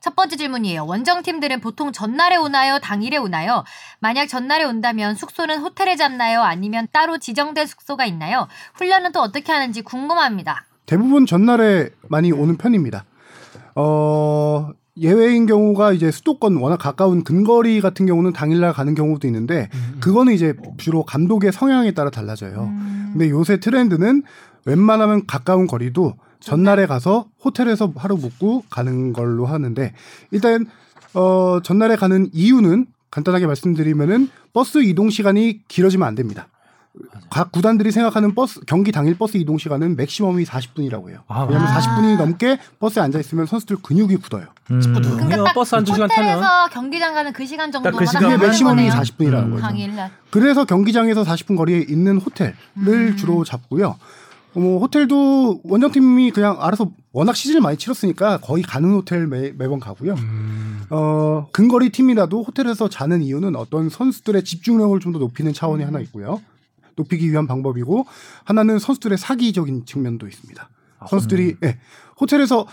첫 번째 질문이에요. 원정팀들은 보통 전날에 오나요? 당일에 오나요? 만약 전날에 온다면 숙소는 호텔에 잡나요? 아니면 따로 지정된 숙소가 있나요? 훈련은 또 어떻게 하는지 궁금합니다. 대부분 전날에 많이 오는 편입니다. 어, 예외인 경우가 이제 수도권 워낙 가까운 근거리 같은 경우는 당일날 가는 경우도 있는데 그거는 이제 주로 감독의 성향에 따라 달라져요. 음. 근데 요새 트렌드는 웬만하면 가까운 거리도 전날에 가서 호텔에서 하루 묵고 가는 걸로 하는데 일단 어 전날에 가는 이유는 간단하게 말씀드리면은 버스 이동 시간이 길어지면 안 됩니다. 각 구단들이 생각하는 버스 경기 당일 버스 이동 시간은 maximum이 40분이라고 해요. 아, 왜냐하면 아. 40분이 넘게 버스에 앉아 있으면 선수들 근육이 굳어요. 음. 그러니까 딱 버스 한두 시간 타면 호텔에서 경기장 가는 그 시간 정도만 그 시간 maximum이 거네요. 40분이라는 음. 거죠. 당일날. 그래서 경기장에서 40분 거리에 있는 호텔을 음. 주로 잡고요. 어, 뭐 호텔도 원정팀이 그냥 알아서 워낙 시즌을 많이 치렀으니까 거의 가는 호텔 매, 매번 가고요. 음. 어, 근거리 팀이라도 호텔에서 자는 이유는 어떤 선수들의 집중력을 좀 더 높이는 차원이 음. 하나 있고요. 높이기 위한 방법이고 하나는 선수들의 사기적인 측면도 있습니다. 아, 선수들이 음. 예, 호텔에서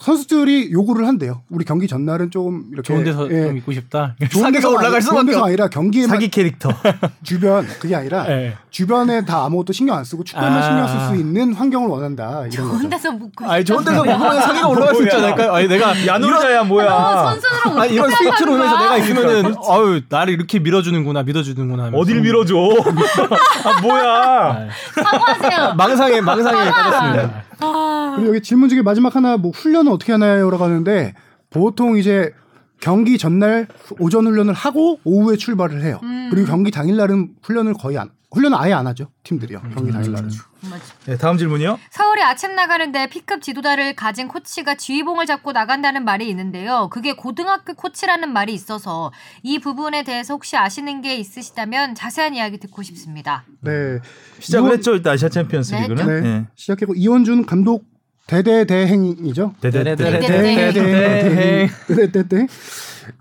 선수들이 요구를 한대요. 우리 경기 전날은 조금 이렇게 좋은 데서 예, 좀 있고 싶다. 좋은 데서 올라갈 좋은 수밖에 데서. 아니라 경기에만 사기 캐릭터. <laughs> 주변 그게 아니라 예. 주변에 다 아무것도 신경 안 쓰고 축구에만 아. 신경 쓸 수 있는 환경을 원한다 이런 좋은. 데서 묵고 아니 좋은 데서? 먹으면 사기가 올라갈 수 있지. 않을까요? 아니 내가 <laughs> 야놀자야 너무 뭐야. 선수들은 아니 이런 스위치로 생각하는 오면서? 내가 있으면은 어유 나를 이렇게 밀어주는구나 믿어주는구나 하면서. 어딜 밀어줘? <laughs> 아 뭐야? 사과하세요. <laughs> 망상에 망상에 빠졌습니다. 아, 그리고 여기 질문 중에 마지막 하나 뭐 훈련은 어떻게 하나요라고 하는데 보통 이제 경기 전날 오전 훈련을 하고 오후에 출발을 해요. 음. 그리고 경기 당일 날은 훈련을 거의 안 훈련을 아예 안 하죠 팀들이요. 경기 당일 날은. 맞아. 네, 다음 질문이요. 서울이 아침 나가는데 P급 지도자를 가진 코치가 지휘봉을 잡고 나간다는 말이 있는데요. 그게 고등학교 코치라는 말이 있어서 이 부분에 대해서 혹시 아시는 게 있으시다면 자세한 이야기 듣고 싶습니다. 네. 시작을 이원- 했죠 일단 아시아 챔피언스 네, 리그는. 네. 네. 시작했고 이원준 감독 대대대행이죠. 대대대. 대대대행. 대대대행.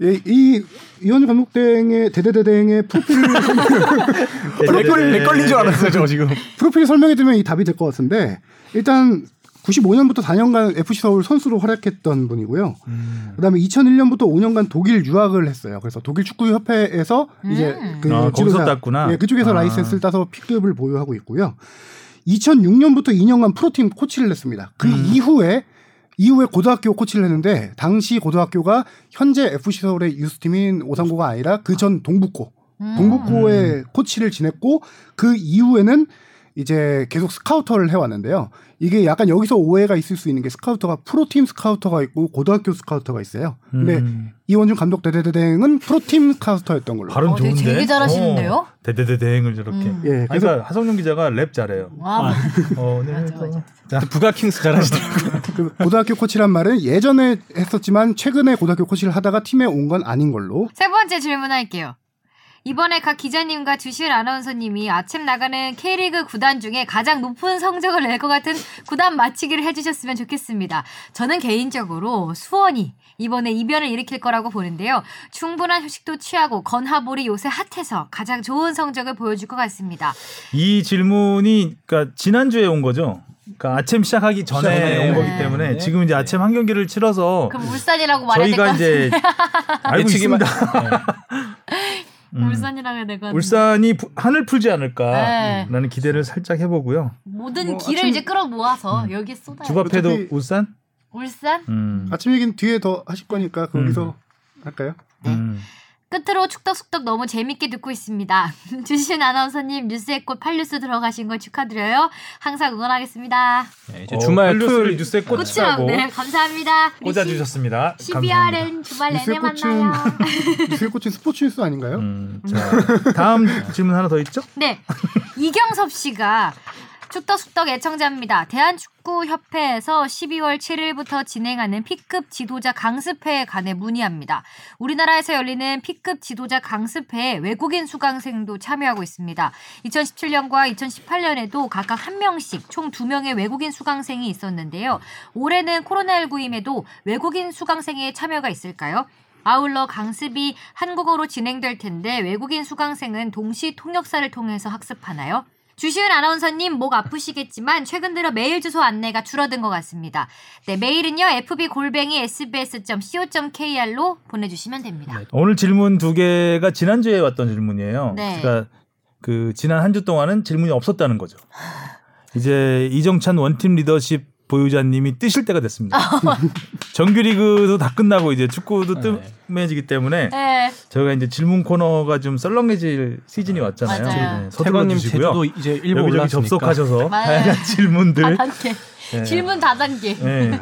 예, 이 이원준 감독 대행의 대대대행의 프로필을 렉걸린 <laughs> 렉걸린 줄 알았어요 저 지금. 프로필 설명해 드리면 이 답이 될 것 같은데 일단 95년부터 4년간 FC 서울 선수로 활약했던 분이고요. 그다음에 2001년부터 5년간 독일 유학을 했어요. 그래서 독일 축구 협회에서 이제 음. 그 아, 거기서 지도자- 땄구나. 예, 그쪽에서 아. 라이센스를 따서 P급을 보유하고 있고요. 2006년부터 2년간 프로팀 코치를 했습니다. 그 음. 이후에 이후에 고등학교 코치를 했는데 당시 고등학교가 현재 FC 서울의 유스팀인 오산고가 아니라 그 전 동북고 음. 동북고의 코치를 지냈고 그 이후에는 이제 계속 스카우터를 해왔는데요. 이게 약간 여기서 오해가 있을 수 있는 게 스카우터가 프로팀 스카우터가 있고 고등학교 스카우터가 있어요. 근데 음. 이원준 감독 대대대행은 프로팀 스카우터였던 걸로. 발음 어, 좋은데. 되게 잘하시는데요? 어, 대대대 대행을 저렇게. 음. 예, 그래서 그러니까 하성룡 기자가 랩 잘해요. 와, 어, 네. 맞아, 맞아. 자, 부가 킹스 잘하시더라고요. 그 고등학교 코치란 말은 예전에 했었지만 최근에 고등학교 코치를 하다가 팀에 온 건 아닌 걸로. 세 번째 질문할게요. 이번에 각 기자님과 주시은 아나운서님이 아챔 나가는 K리그 구단 중에 가장 높은 성적을 낼 것 같은 구단 맞히기를 해주셨으면 좋겠습니다. 저는 개인적으로 수원이 이번에 이변을 일으킬 거라고 보는데요. 충분한 휴식도 취하고 건하볼이 요새 핫해서 가장 좋은 성적을 보여줄 것 같습니다. 이 질문이 그러니까 지난주에 온 거죠. 그러니까 아침 시작하기 전에 전에 온 거기 네. 때문에 네. 지금 이제 아침 한 경기를 치러서 그럼 울산이라고 말해야 될것 저희가 같은데. 이제 알고 있습니다. <laughs> 음. 울산이라고 해야 같은데. 울산이 부- 한을 풀지 않을까라는 네. 기대를 살짝 해보고요. 모든 뭐 길을 아침- 이제 끌어모아서 여기에 쏟아요. 주바페도 어차피- 울산? 울산? 음. 아침 얘기는 뒤에 더 하실 거니까 거기서 할까요? 음. 끝으로 축덕숙덕 너무 재밌게 듣고 있습니다. <laughs> 주신 아나운서님 뉴스의 꽃 팔뉴스 들어가신 걸 축하드려요. 항상 응원하겠습니다. 네, 이제 어, 주말 토요일 뉴스에 꽃이랑 꽂히라고 네 감사합니다. 꽂아 주셨습니다. 감사합니다. 12월은 주말 내내 뉴스의 꽃은 만나요. <laughs> 뉴스의 꽃은 스포츠 뉴스 아닌가요? 음, 자, 다음 질문 하나 더 있죠? 네 이경섭 씨가 축덕숙덕 애청자입니다. 대한축구협회에서 12월 7일부터 진행하는 P급 지도자 강습회에 관해 문의합니다. 우리나라에서 열리는 P급 지도자 강습회에 외국인 수강생도 참여하고 있습니다. 2017년과 2018년에도 각각 한 명씩 총 두 명의 외국인 수강생이 있었는데요. 올해는 코로나19임에도 외국인 수강생의 참여가 있을까요? 아울러 강습이 한국어로 진행될 텐데 외국인 수강생은 동시 통역사를 통해서 학습하나요? 주시은 아나운서님 목 아프시겠지만 최근 들어 메일 주소 안내가 줄어든 것 같습니다. 네, 메일은요 fb골뱅이 sbs.co.kr로 보내주시면 됩니다. 오늘 질문 두 개가 지난 주에 왔던 질문이에요. 네. 그러니까 그 지난 한 주 동안은 질문이 없었다는 거죠. 이제 이정찬 원팀 리더십 보유자님이 뜨실 때가 됐습니다. <laughs> 정규리그도 다 끝나고 이제 축구도 네. 뜸해지기 때문에 네. 저희가 이제 질문 코너가 좀 썰렁해질 시즌이 왔잖아요. 맞아요. 네. 제주도 이제 일부 여기저기 올랐으니까. 접속하셔서. <laughs> 다양한 질문들 다단계. 네. 질문 다단계. 네.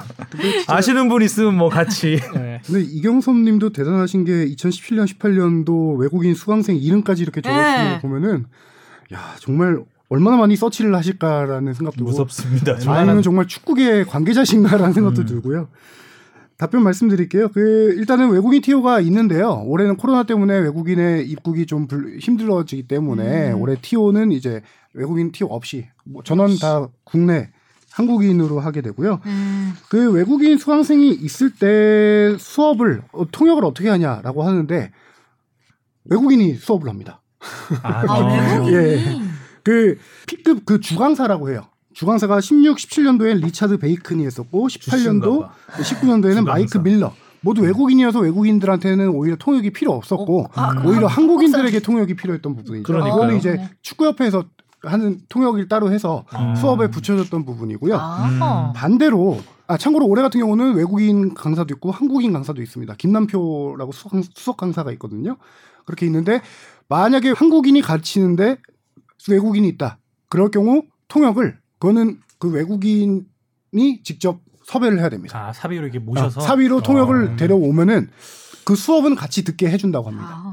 <laughs> 아시는 분 있으면 뭐 같이 네. 근데 이경섭 님도 대단하신 게 2017년, 18년도 외국인 수강생 이름까지 이렇게 적어주는 네. 거 보면은 야, 정말 얼마나 많이 서치를 하실까라는 생각도 들고 무섭습니다. 아니면 정말 축구계 관계자신가라는 생각도 음. 들고요. 답변 말씀드릴게요. 그 일단은 외국인 티오가 있는데요. 올해는 코로나 때문에 외국인의 입국이 좀 불- 힘들어지기 때문에 음. 올해 티오는 이제 외국인 티오 없이 뭐 전원 다 국내 한국인으로 하게 되고요. 음. 그 외국인 수강생이 있을 때 수업을 어, 통역을 어떻게 하냐라고 하는데 외국인이 수업을 합니다. 아, 아, 아, 외국인이. <laughs> 예. 그 P급 그 주강사라고 해요. 주강사가 16, 17년도엔 리차드 베이큰이 했었고 18년도, 19년도에는 마이크 밀러. 모두 외국인이어서 외국인들한테는 오히려 통역이 필요 없었고 아, 그 오히려 한국 한국인들에게 통역이 필요했던 부분이죠. 그러니까요. 이거는 이제 네. 축구협회에서 하는 통역을 따로 해서 음. 수업에 붙여줬던 부분이고요. 아. 반대로 아 참고로 올해 같은 경우는 외국인 강사도 있고 한국인 강사도 있습니다. 김남표라고 수석, 수석 강사가 있거든요. 그렇게 있는데 만약에 한국인이 가르치는데 외국인이 있다. 그럴 경우 통역을 그거는 그 외국인이 직접 섭외를 해야 됩니다. 아, 사비로 이렇게 모셔서 아, 사비로 통역을 어. 데려오면은 그 수업은 같이 듣게 해준다고 합니다. 아.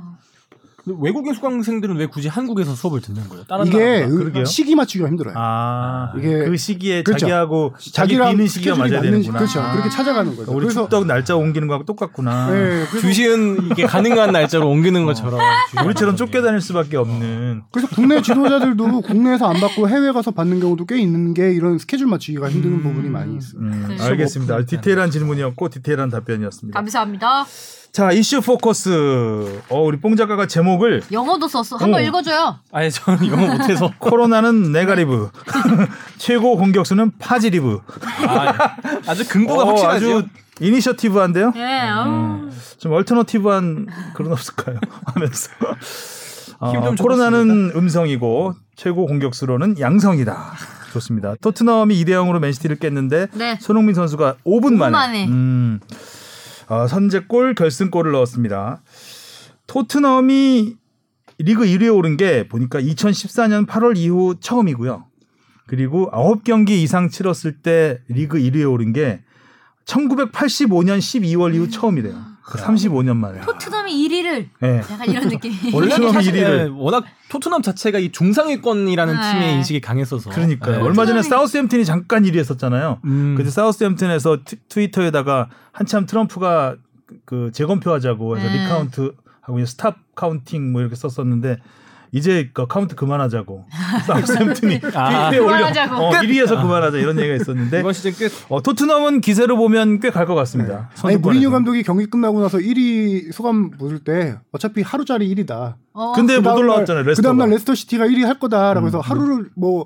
외국인 수강생들은 왜 굳이 한국에서 수업을 듣는 거예요? 다른 이게? 그러게요. 시기 맞추기가 힘들어요. 아 이게- 그 시기에 그렇죠. 자기하고 자기 비는 시기가 맞아야 되는구나. 그렇죠. 아. 그렇게 찾아가는 거죠. 우리 그래서 축덕 날짜 옮기는 거하고 똑같구나. 네, 주시은 이게 가능한 날짜로 옮기는 것처럼 우리처럼 쫓겨 다닐 수밖에 없는. 그래서 국내 지도자들도 국내에서 안 받고 해외 가서 받는 경우도 꽤 있는 게 이런 스케줄 맞추기가 힘든 부분이 많이 있어요. 음, 네. 알겠습니다. 아주 디테일한 질문이었고 디테일한 답변이었습니다. 감사합니다. 자 이슈 포커스. 어 우리 뽕 작가가 제목을 영어도 썼어. 한번 어. 읽어줘요. 아니 저는 영어 못해서 <laughs> 코로나는 negative, <laughs> 최고 공격수는 positive. 아, 아주 근거가 어, 확실하죠. 아주 initiative한데요. 예. 어. 좀 얼터너티브한 그런 없을까요? <laughs> 하면서 어, 힘좀 코로나는 음성이고 최고 공격수로는 양성이다. 좋습니다. 토트넘이 2대 0으로 맨시티를 깼는데 네. 손흥민 선수가 5분 5분 만에, 만에. 음, 어, 선제골 결승골을 넣었습니다. 토트넘이 리그 1위에 오른 게 보니까 2014년 8월 이후 처음이고요. 그리고 9경기 이상 치렀을 때 리그 1위에 오른 게 1985년 12월 이후 처음이래요. 그 35년 만에. 토트넘이 1위를 네. 약간 이런 느낌. <laughs> 원래 원래는 토트넘이 사실 1위를. 예, 워낙 토트넘 자체가 이 중상위권이라는 네. 팀의 인식이 강했어서 그러니까요. 예. 얼마 전에 토트넘이- 사우스햄튼이 잠깐 1위 했었잖아요. 음. 그때 사우스햄튼에서 트- 트위터에다가 한참 트럼프가 그 재검표하자고 해서 네. recount 하고 이제 stop counting 뭐 이렇게 썼었는데 이제 그 카운트 그만하자고 사우스햄튼이 <laughs> 아. 트위터에 올려 그만하자고. 어, 1위에서 그만하자 이런 얘기가 있었는데 <laughs> 이번 시즌 끝 어, 토트넘은 기세로 보면 꽤 갈 것 같습니다. 아니 무리뉴. 감독이 경기 끝나고 나서 1위 소감 묻을 때 어차피 하루짜리 1위다. 어. 근데 못 올라왔잖아요. 그 레스터가. 다음날 레스터 시티가 1위 할 거다라고 해서 음, 하루를 뭐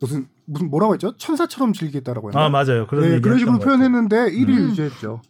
무슨 무슨 뭐라고 했죠? 천사처럼 즐기겠다라고 했나? 아 맞아요. 그런 네, 그런 식으로. 표현했는데 1위를 음. 유지했죠.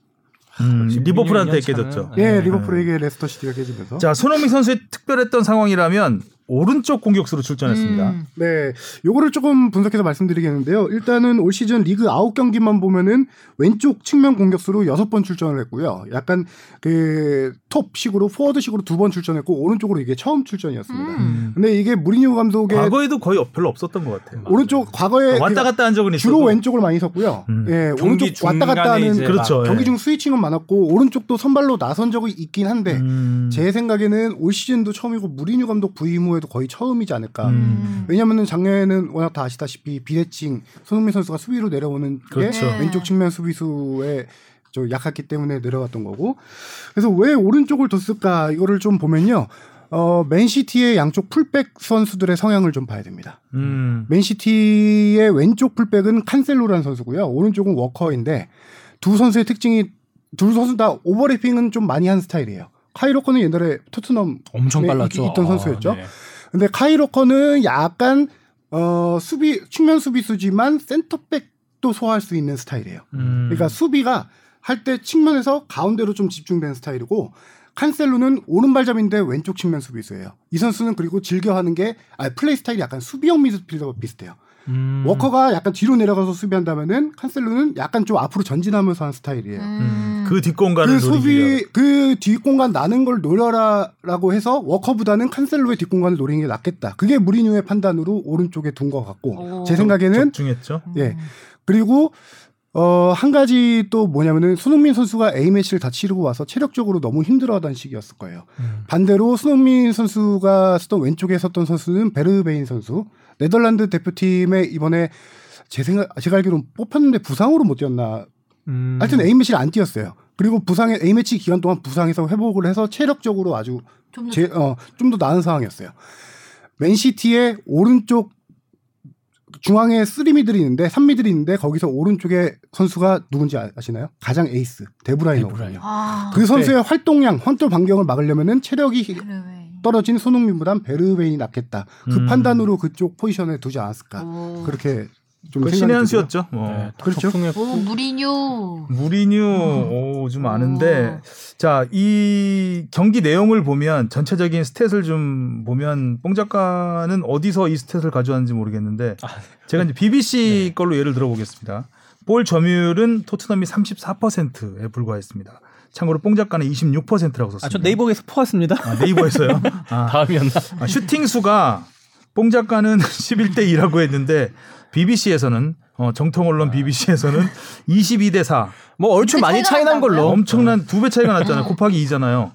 음, 역시 리버풀한테 깨졌죠. 예, 네. 리버풀에게 레스터 시티가 깨지면서. 자 손흥민 선수의 특별했던 상황이라면 오른쪽 공격수로 출전했습니다. 음. 네, 요거를 조금 분석해서 말씀드리겠는데요. 일단은 올 시즌 리그 9경기만 보면은 왼쪽 측면 공격수로 6번 출전을 했고요. 약간 그 톱식으로 포워드식으로 두 번 출전했고 오른쪽으로 이게 처음 출전이었습니다. 음. 근데 이게 무리뉴 감독의 과거에도 거의 별로 없었던 것 같아요. 오른쪽 과거에 왔다 그 갔다 한 적은 있어도 주로 왼쪽을 많이 섰고요. 음. 예, 오른쪽 왔다 갔다 하는 그렇죠. 막 예. 경기 중 스위칭은 많았고 오른쪽도 선발로 나선 적이 있긴 한데 음. 제 생각에는 올 시즌도 처음이고 무리뉴 감독 부임 후 에도 거의 처음이지 않을까. 음. 왜냐면은 작년에는 워낙 다 아시다시피 비대칭 손흥민 선수가 수비로 내려오는 게 그렇죠. 네. 왼쪽 측면 수비수에 좀 약했기 때문에 내려갔던 거고. 그래서 왜 오른쪽을 뒀을까 이거를 좀 보면요. 어, 맨시티의 양쪽 풀백 선수들의 성향을 좀 봐야 됩니다. 음. 맨시티의 왼쪽 풀백은 칸셀로라는 선수고요. 오른쪽은 워커인데 두 선수의 특징이 둘 선수 다 오버래핑은 좀 많이 한 스타일이에요. 카이로커는 옛날에 토트넘 엄청 네, 빨랐죠. 있- 있던 아, 선수였죠. 네. 근데 카이로커는 약간 어 수비 측면 수비수지만 센터백도 소화할 수 있는 스타일이에요. 음. 그러니까 수비가 할 때 측면에서 가운데로 좀 집중된 스타일이고 칸셀로는 오른발잡인데 왼쪽 측면 수비수예요. 이 선수는 그리고 즐겨 하는 게 아, 플레이 스타일이 약간 수비형 미드필더가 비슷해요. 음. 워커가 약간 뒤로 내려가서 수비한다면은 칸셀로는 약간 좀 앞으로 전진하면서 하는 스타일이에요. 음. 그 뒷공간을 그. 소비 그 뒷공간 나는 걸 노려라라고 해서 워커보다는 칸셀로의 뒷공간을 노리는 게 낫겠다. 그게 무리뉴의 판단으로 오른쪽에 둔 것 같고 오. 제 생각에는 적중했죠. 예 그리고 어 한 가지 또 뭐냐면은 손흥민 선수가 A 매치를 다 치르고 와서 체력적으로 너무 힘들어하던 시기였을 거예요. 음. 반대로 손흥민 선수가 쓰던 왼쪽에 섰던 선수는 베르베인 선수 네덜란드 대표팀에 이번에 제 생각 제가 알기로는 뽑혔는데 부상으로 못 뛰었나 음. 하여튼 A 매치를 안 뛰었어요. 그리고 부상에 A 매치 기간 동안 부상해서 회복을 해서 체력적으로 아주 좀 더- 제, 어, 좀 더 나은 상황이었어요. 맨시티의 오른쪽 중앙에 three middle이 있는데 삼middle이 있는데 거기서 오른쪽에 선수가 누군지 아- 아시나요? 가장 에이스 데브라이너거든요. 데브라이너. 아, 그 선수의 활동량, 활동 반경을 막으려면은 체력이 그래. 떨어진 손흥민보단 베르베인이 낫겠다. 그 음. 판단으로 그쪽 포지션에 두지 않았을까. 오. 그렇게 좀 신의 한. 수였죠. 뭐. 네, 딱 그렇죠. 오 무리뉴. 무리뉴 오, 좀 아는데 자 이 경기 내용을 보면 전체적인 스탯을 좀 보면 뽕 작가는 어디서 이 스탯을 가져왔는지 모르겠는데 제가 이제 BBC 걸로 예를 들어보겠습니다. 볼 점유율은 토트넘이 34%에 불과했습니다. 참고로 뽕 작가는 26%라고 썼습니다. 아, 저 네이버에서 포왔습니다. 아, 네이버에서요. <laughs> 아, 다음이었나? 아, 슈팅 수가 뽕 작가는 11대 <laughs> 2라고 했는데 BBC에서는 어, 정통 언론 BBC에서는 22대 4. 뭐 얼추 많이 차이 난? 걸로. 엄청난 두 배 차이가 났잖아요. 곱하기 2잖아요.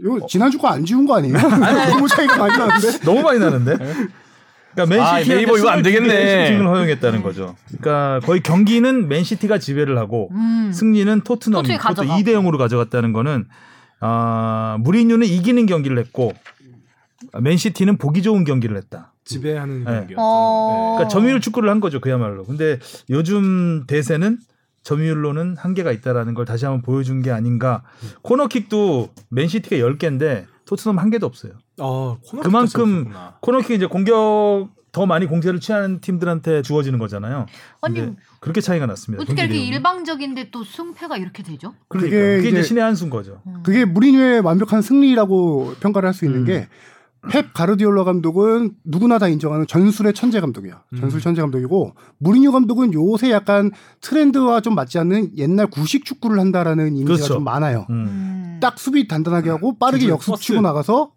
이거 지난주 거 안 지운 거 아니에요? <laughs> 너무 차이가 많이 나는데. 너무 많이 나는데. 그러니까 아, 맨시티한테 네이버 이거 안 되겠네. 슈팅을 허용했다는 거죠. 그러니까 거의 경기는 맨시티가 지배를 하고 음. 승리는 토트넘이 그것도 가져가고. 2대 0으로 가져갔다는 거는 아, 무리뉴는 이기는 경기를 했고 맨시티는 보기 좋은 경기를 했다. 지배하는 네. 경기였죠. 어. 그러니까 점유율 축구를 한 거죠 그야말로. 근데 요즘 대세는 점유율로는 한계가 있다라는 걸 다시 한번 보여준 게 아닌가. 코너킥도 맨시티가 10개인데 토트넘 한 개도 없어요. 어, 그만큼. 코너킥 이제 공격 더 많이 공세를 취하는 팀들한테 주어지는 거잖아요. 아니 그렇게 차이가 났습니다. 어떻게 이렇게 내용이. 일방적인데 또 승패가 이렇게 되죠? 그러니까 그게 그게, 이제 이제- 신의 한 수인 거죠. 그게 무리뉴의 완벽한 승리라고 평가를 할 수 있는 음. 게 펩 가르디올라 감독은 누구나 다 인정하는 전술의 천재 감독이야. 전술 천재 감독이고 무리뉴 감독은 요새 약간 트렌드와 좀 맞지 않는 옛날 구식 축구를 한다라는 이미지가 그렇죠. 좀 많아요. 음. 음. 딱 수비 단단하게 하고 빠르게 기술, 역습. 치고 나가서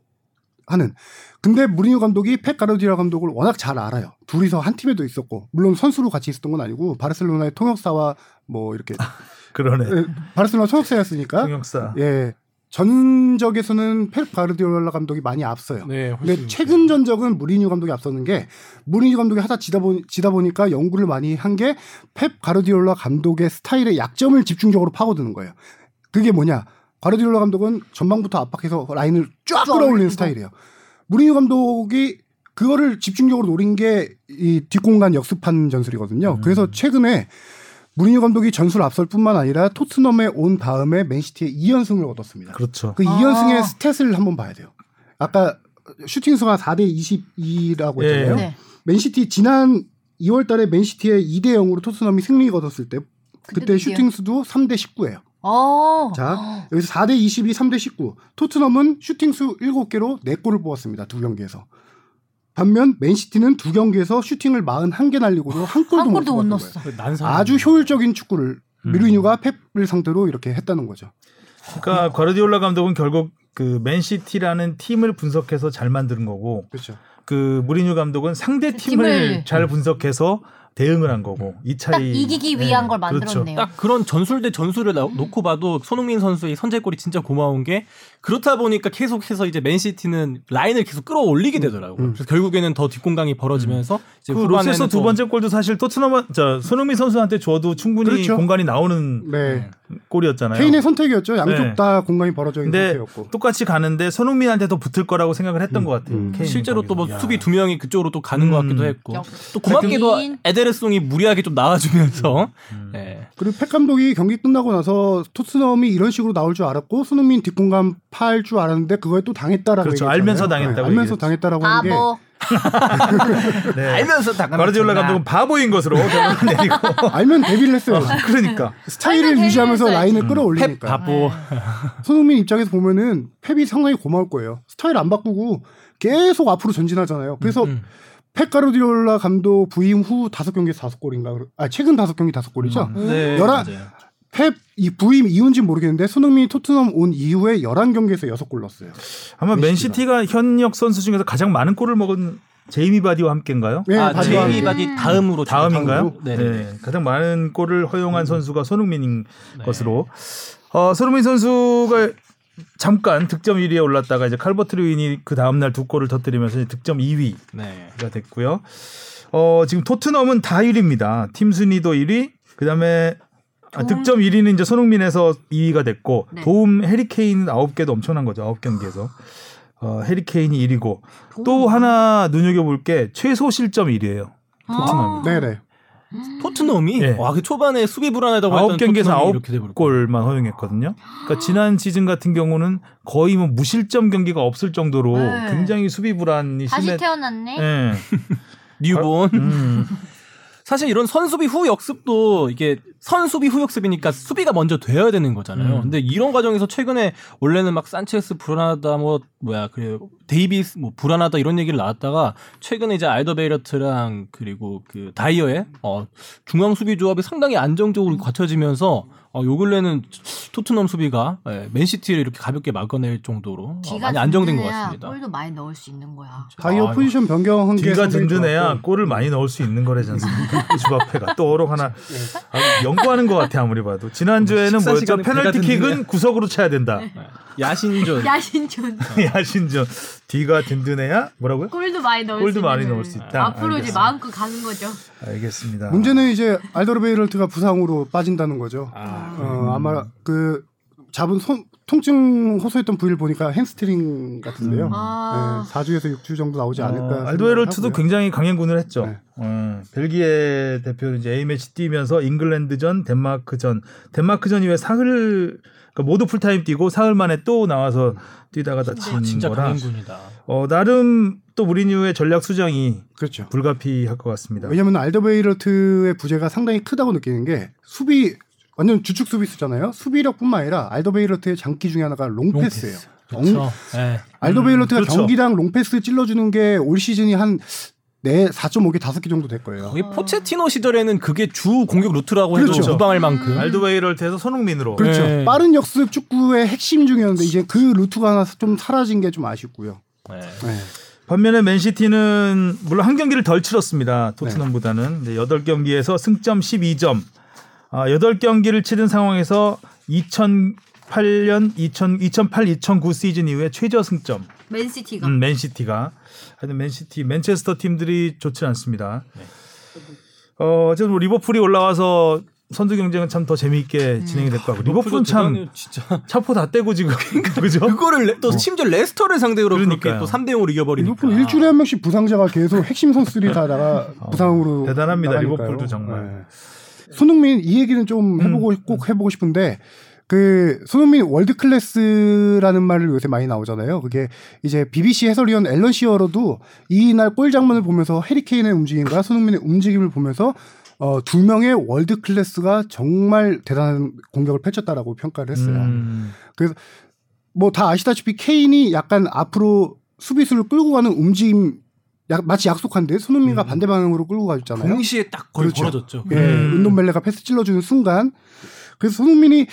하는. 근데 무리뉴 감독이 펩 가르디올라 감독을 워낙 잘 알아요. 둘이서 한 팀에도 있었고 물론 선수로 같이 있었던 건 아니고 바르셀로나의 통역사와 뭐 이렇게 그러네. 예, 바르셀로나 통역사였으니까 통역사. 예. 전적에서는 펩 가르디올라 감독이 많이 앞서요. 네, 근데 최근 전적은 무리뉴 감독이 앞서는 게 무리뉴 감독이 하다 지다, 보, 지다 보니까 연구를 많이 한 게 펩 가르디올라 감독의 스타일의 약점을 집중적으로 파고드는 거예요. 그게 뭐냐? 가르디올라 감독은 전방부터 압박해서 라인을 쫙 쫙 끌어올리는. 스타일이에요. 무리뉴 감독이 그거를 집중적으로 노린 게 이 뒷공간 역습한 전술이거든요. 음. 그래서 최근에 무리뉴 감독이 전술 앞설 뿐만 아니라 토트넘에 온 다음에 맨시티에 2연승을 얻었습니다. 그렇죠. 그 아. 2연승의 stat을 한번 봐야 돼요. 아까 슈팅 수가 4대 22라고 예. 했잖아요. 네. 맨시티 지난 2월 달에 맨시티에 2대 0으로 토트넘이 승리 거뒀을 때 그때 슈팅 수도 3대 19예요. 어. 자, 여기서 4대 22, 3대 19. 토트넘은 슈팅 수 7개로 4골을 뽑았습니다. 두 경기에서. 반면 맨시티는 두 경기에서 슈팅을 41개 날리고도 한 골도, 한 골도 못 뽑았던 넣었어. 아주 효율적인 축구를 음. 미르뉴가 펩을 상대로 이렇게 했다는 거죠. 그러니까 과르디올라 감독은 결국 그 맨시티라는 팀을 분석해서 잘 만드는 거고 그렇죠. 그 무리뉴 감독은 상대 팀을 팀을. 잘 분석해서 대응을 한 거고 이 차이 딱 이기기 위한 네, 걸 그렇죠. 만들었네요. 딱 그런 전술 대 전술을 나- 놓고 봐도 손흥민 선수의 선제골이 진짜 고마운 게 그렇다 보니까 계속해서 이제 맨시티는 라인을 계속 끌어올리게 되더라고요. 음. 그래서 결국에는 더 뒷공강이 벌어지면서 이제 그 로세서 두또 번째 골도 사실 토트넘 저 손흥민 선수한테 줘도 충분히 그렇죠. 공간이 나오는 네. 골이었잖아요. 케인의 선택이었죠. 양쪽 네. 다 공간이 벌어져 있는 상태였고. 똑같이 가는데 손흥민한테 더 붙을 거라고 생각을 했던 음, 것 같아요. 음. 실제로 또 뭐. 수비 두 명이 그쪽으로 또 가는 것 음. 같기도 했고 역- 또 고맙게도 케인. 에데르송이 무리하게 좀 나와주면서 음. 예. 그리고 팩 감독이 경기 끝나고 나서 토트넘이 이런 식으로 나올 줄 알았고 손흥민 뒷공간 팔 줄 알았는데 그거에 또 당했다라고 그렇죠. 얘기했잖아요. 알면서 당했다고 알면서 얘기했죠. 당했다라고 하는 게 바보. 네. <laughs> 알면서 당한 과르디올라 감독은 바보인 것으로 결론을 내리고 <laughs> 알면 데뷔를 했어요. 그러니까 스타일을 유지하면서 라인을 펩 끌어올리니까. 바보 손흥민 입장에서 보면은 펩이 상당히 고마울 거예요. 스타일 안 바꾸고 계속 앞으로 전진하잖아요. 그래서 음. 펩 가르디올라 감독 부임 후 다섯 경기에서 다섯 골인가? 아 최근 다섯 경기 다섯 골이죠. 네. 열한-. 펩이 부임 이후인지 모르겠는데 손흥민이 토트넘 온 이후에 11경기에서 6골 넣었어요. 아마 맨시티가. 맨시티가 현역 선수 중에서 가장 많은 골을 먹은 제이미 바디와 함께인가요? 네, 아, 바디와 제이미 함께. 바디 다음으로 다음인가요? 네. 네. 네. 가장 많은 골을 허용한 선수가 손흥민인 네. 것으로. 어, 손흥민 선수가 잠깐 득점 1위에 올랐다가 이제 칼버트 르윈이 그 다음 날 두 골을 터뜨리면서 득점 2위가 네. 됐고요. 어, 지금 토트넘은 다 1위입니다. 팀 순위도 1위. 그다음에 아, 득점 1위는 이제 손흥민에서 2위가 됐고 네. 도움 해리 케인 9개도 엄청난 거죠. 9경기에서. 어, 해리 케인이 1위고 또 하나 눈여겨 볼 게 최소 실점 1위예요. 토트넘이. 네네. 토트넘이 네. 와, 그 초반에 수비 불안하다고 했던 아홉 경기에서 토트넘이 아홉. 골만 허용했거든요. 그러니까 지난 시즌 같은 경우는 거의 뭐 무실점 경기가 없을 정도로 네. 굉장히 수비 불안이 다시 심해. 태어났네. 예. <laughs> 뉴본. 음. <laughs> 사실 이런 선수비 후 역습도 이게 선수비 후 역습이니까 수비가 먼저 되어야 되는 거잖아요. 음. 근데 이런 과정에서 최근에 원래는 막 산체스 불안하다 뭐 뭐야 그래 데이비스 뭐 불안하다 이런 얘기를 나왔다가 최근에 이제 알더베이럴트랑 그리고 그 다이어의 어 중앙 수비 조합이 상당히 안정적으로 갖춰지면서 어, 요 근래는 토트넘 수비가 예, 맨시티를 이렇게 가볍게 막아낼 정도로 어, 많이 안정된 것 든든해야 같습니다. 골도 많이 넣을 수 있는 거야. 다이어 아, 포지션 변경한 게 뒤가 든든해야 좋았고. 골을 많이 넣을 수 있는 거래지 않습니까? <laughs> 주바페가 또 어록 하나 아, 연구하는 것 같아 아무리 봐도 지난주에는 뭐였죠? 페널티킥은. 구석으로 차야 된다. 야신전. 야신촌. 야신전 뒤가 든든해야 뭐라고요? 골도 많이 넣을 골도 수 많이 넣을 수 있다. 앞으로 이제 알겠습니다. 마음껏 가는 거죠. 알겠습니다. 문제는 이제 알더베이럴트가 부상으로 빠진다는 거죠. 아, 어, 아마 그 잡은 손, 통증 호소했던 부위를 보니까 햄스트링 같은데요. 음. 아. 네, 4주에서 6주 정도 나오지 않을까. 어, 알더베이럴트도. 굉장히 강행군을 했죠. 네. 어, 벨기에 대표는 이제 A 매치 뛰면서 잉글랜드전, 덴마크전, 덴마크전 이후에 사흘 그러니까 모두 풀타임 뛰고 사흘 만에 또 나와서 뛰다가 다친 진짜 거라 강행군이다. 어, 나름 또 무리뉴의 전략 수정이 그렇죠. 불가피할 것 같습니다. 왜냐하면 알더베이럴트의 부재가 상당히 크다고 느끼는 게 수비 완전 주축 수비수잖아요. 수비력뿐만 아니라 알더베이럴트의 장기 중에 하나가 롱패스예요. 그렇죠. 네. 알더베이럴트가 음, 그렇죠. 경기당 롱패스 찔러주는 게 올 시즌이 한 네, 4.5개, 5개 정도 될 거예요. 거의 포체티노 시절에는 그게 주 공격 루트라고 해도 그렇죠. 무방할 만큼. 알도베이럴트에서 손흥민으로 그렇죠. 네. 빠른 역습 축구의 핵심 중이었는데 이제 그 루트가 하나 좀 사라진 게 좀 아쉽고요. 네. 네. 반면에 맨시티는 물론 한 경기를 덜 치렀습니다. 토트넘보다는 네. 8경기에서 승점 12점. 아, 8경기를 치른 상황에서 2008년 2000, 2008-2009 시즌 이후에 최저 승점. 맨시티가. 음, 맨시티가. 하여튼 맨시티, 맨체스터 팀들이 좋지 않습니다. 어, 어쨌든 뭐 리버풀이 올라와서 선두 경쟁은 참 더 재미있게 진행이 될 것 같고 리버풀은 참 진짜 차포 다 떼고 지금 <laughs> 그죠? 그거를 레- 또 심지어 레스터를 상대로 그렇게 그러니까요. 또 3대 0으로 이겨버리니까. 리버풀 일주일에 한 명씩 부상자가 계속 핵심 선수들이 다 나가 부상으로 어, 대단합니다, 나가니까요. 리버풀도 정말. 네. 손흥민 이 얘기는 좀 해보고 꼭 해보고 싶은데 그 손흥민 월드 클래스라는 말을 요새 많이 나오잖아요. 그게 이제 BBC 해설위원 앨런 시어러도 이날 골 장면을 보면서 해리 케인의 움직임과 손흥민의 움직임을 보면서 어, 두 명의 월드 클래스가 정말 대단한 공격을 펼쳤다라고 평가를 했어요. 음, 뭐다 아시다시피 케인이 약간 앞으로 수비수를 끌고 가는 움직임 약- 마치 약속한 듯 손흥민가 반대 방향으로 끌고 가줬잖아요. 동시에 딱 거의 그렇죠. 벌어졌죠. 예, 음. 은돈벨레가 패스 찔러주는 순간 그래서 손흥민이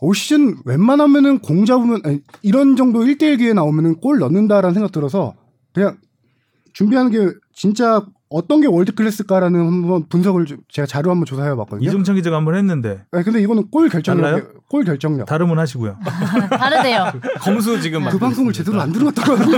올 시즌 웬만하면은 공 잡으면 아니, 이런 정도 1대1 기회 나오면은 골 넣는다라는 생각 들어서 그냥 준비하는 게 진짜 어떤 게 월드 클래스일까라는 한번 분석을 좀 제가 자료 한번 조사해 봤거든요. 이종찬 기자가 한번 했는데 아니, 근데 이거는 골 결정력 달라요? 골 결정력 다름은 하시고요. <laughs> 다르대요. <laughs> 검수 지금 그 방송을 제대로 안 같아요. <laughs>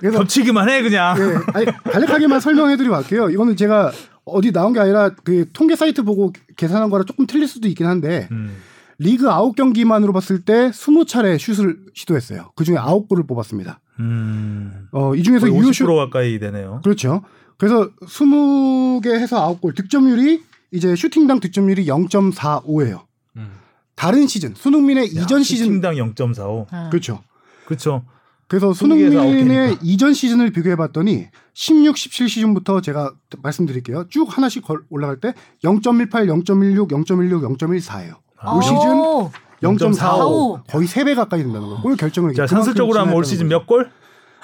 그래서 겹치기만 해 그냥. 예, 아니, 간략하게만 설명해드리고 갈게요. 이거는 제가 어디 나온 게 아니라 그 통계 사이트 보고 계산한 거랑 조금 틀릴 수도 있긴 한데 음. 리그 9경기만으로 봤을 때 20차례 슛을 시도했어요. 그 중에 9골을 뽑았습니다. 음. 어, 이 중에서 유효슛 50% 가까이 되네요. 그렇죠. 그래서 20개 해서 9골 득점률이 이제 슈팅당 득점률이 0.45예요. 음. 다른 시즌 손흥민의 이전 시즌 슈팅당 0.45. 그렇죠. 그렇죠. 그래서 20 개에서 아홉 손흥민의. 이전 시즌을 비교해 봤더니 16, 17 시즌부터 제가 말씀드릴게요. 쭉 하나씩 걸- 올라갈 때 0.18, 0.16, 0.16, 0.14예요. 올 시즌 오. 0.45 0.45. 거의 3배 가까이 된다는 거예요. 골 결정을 자 산술적으로 하면 올 시즌 몇 골?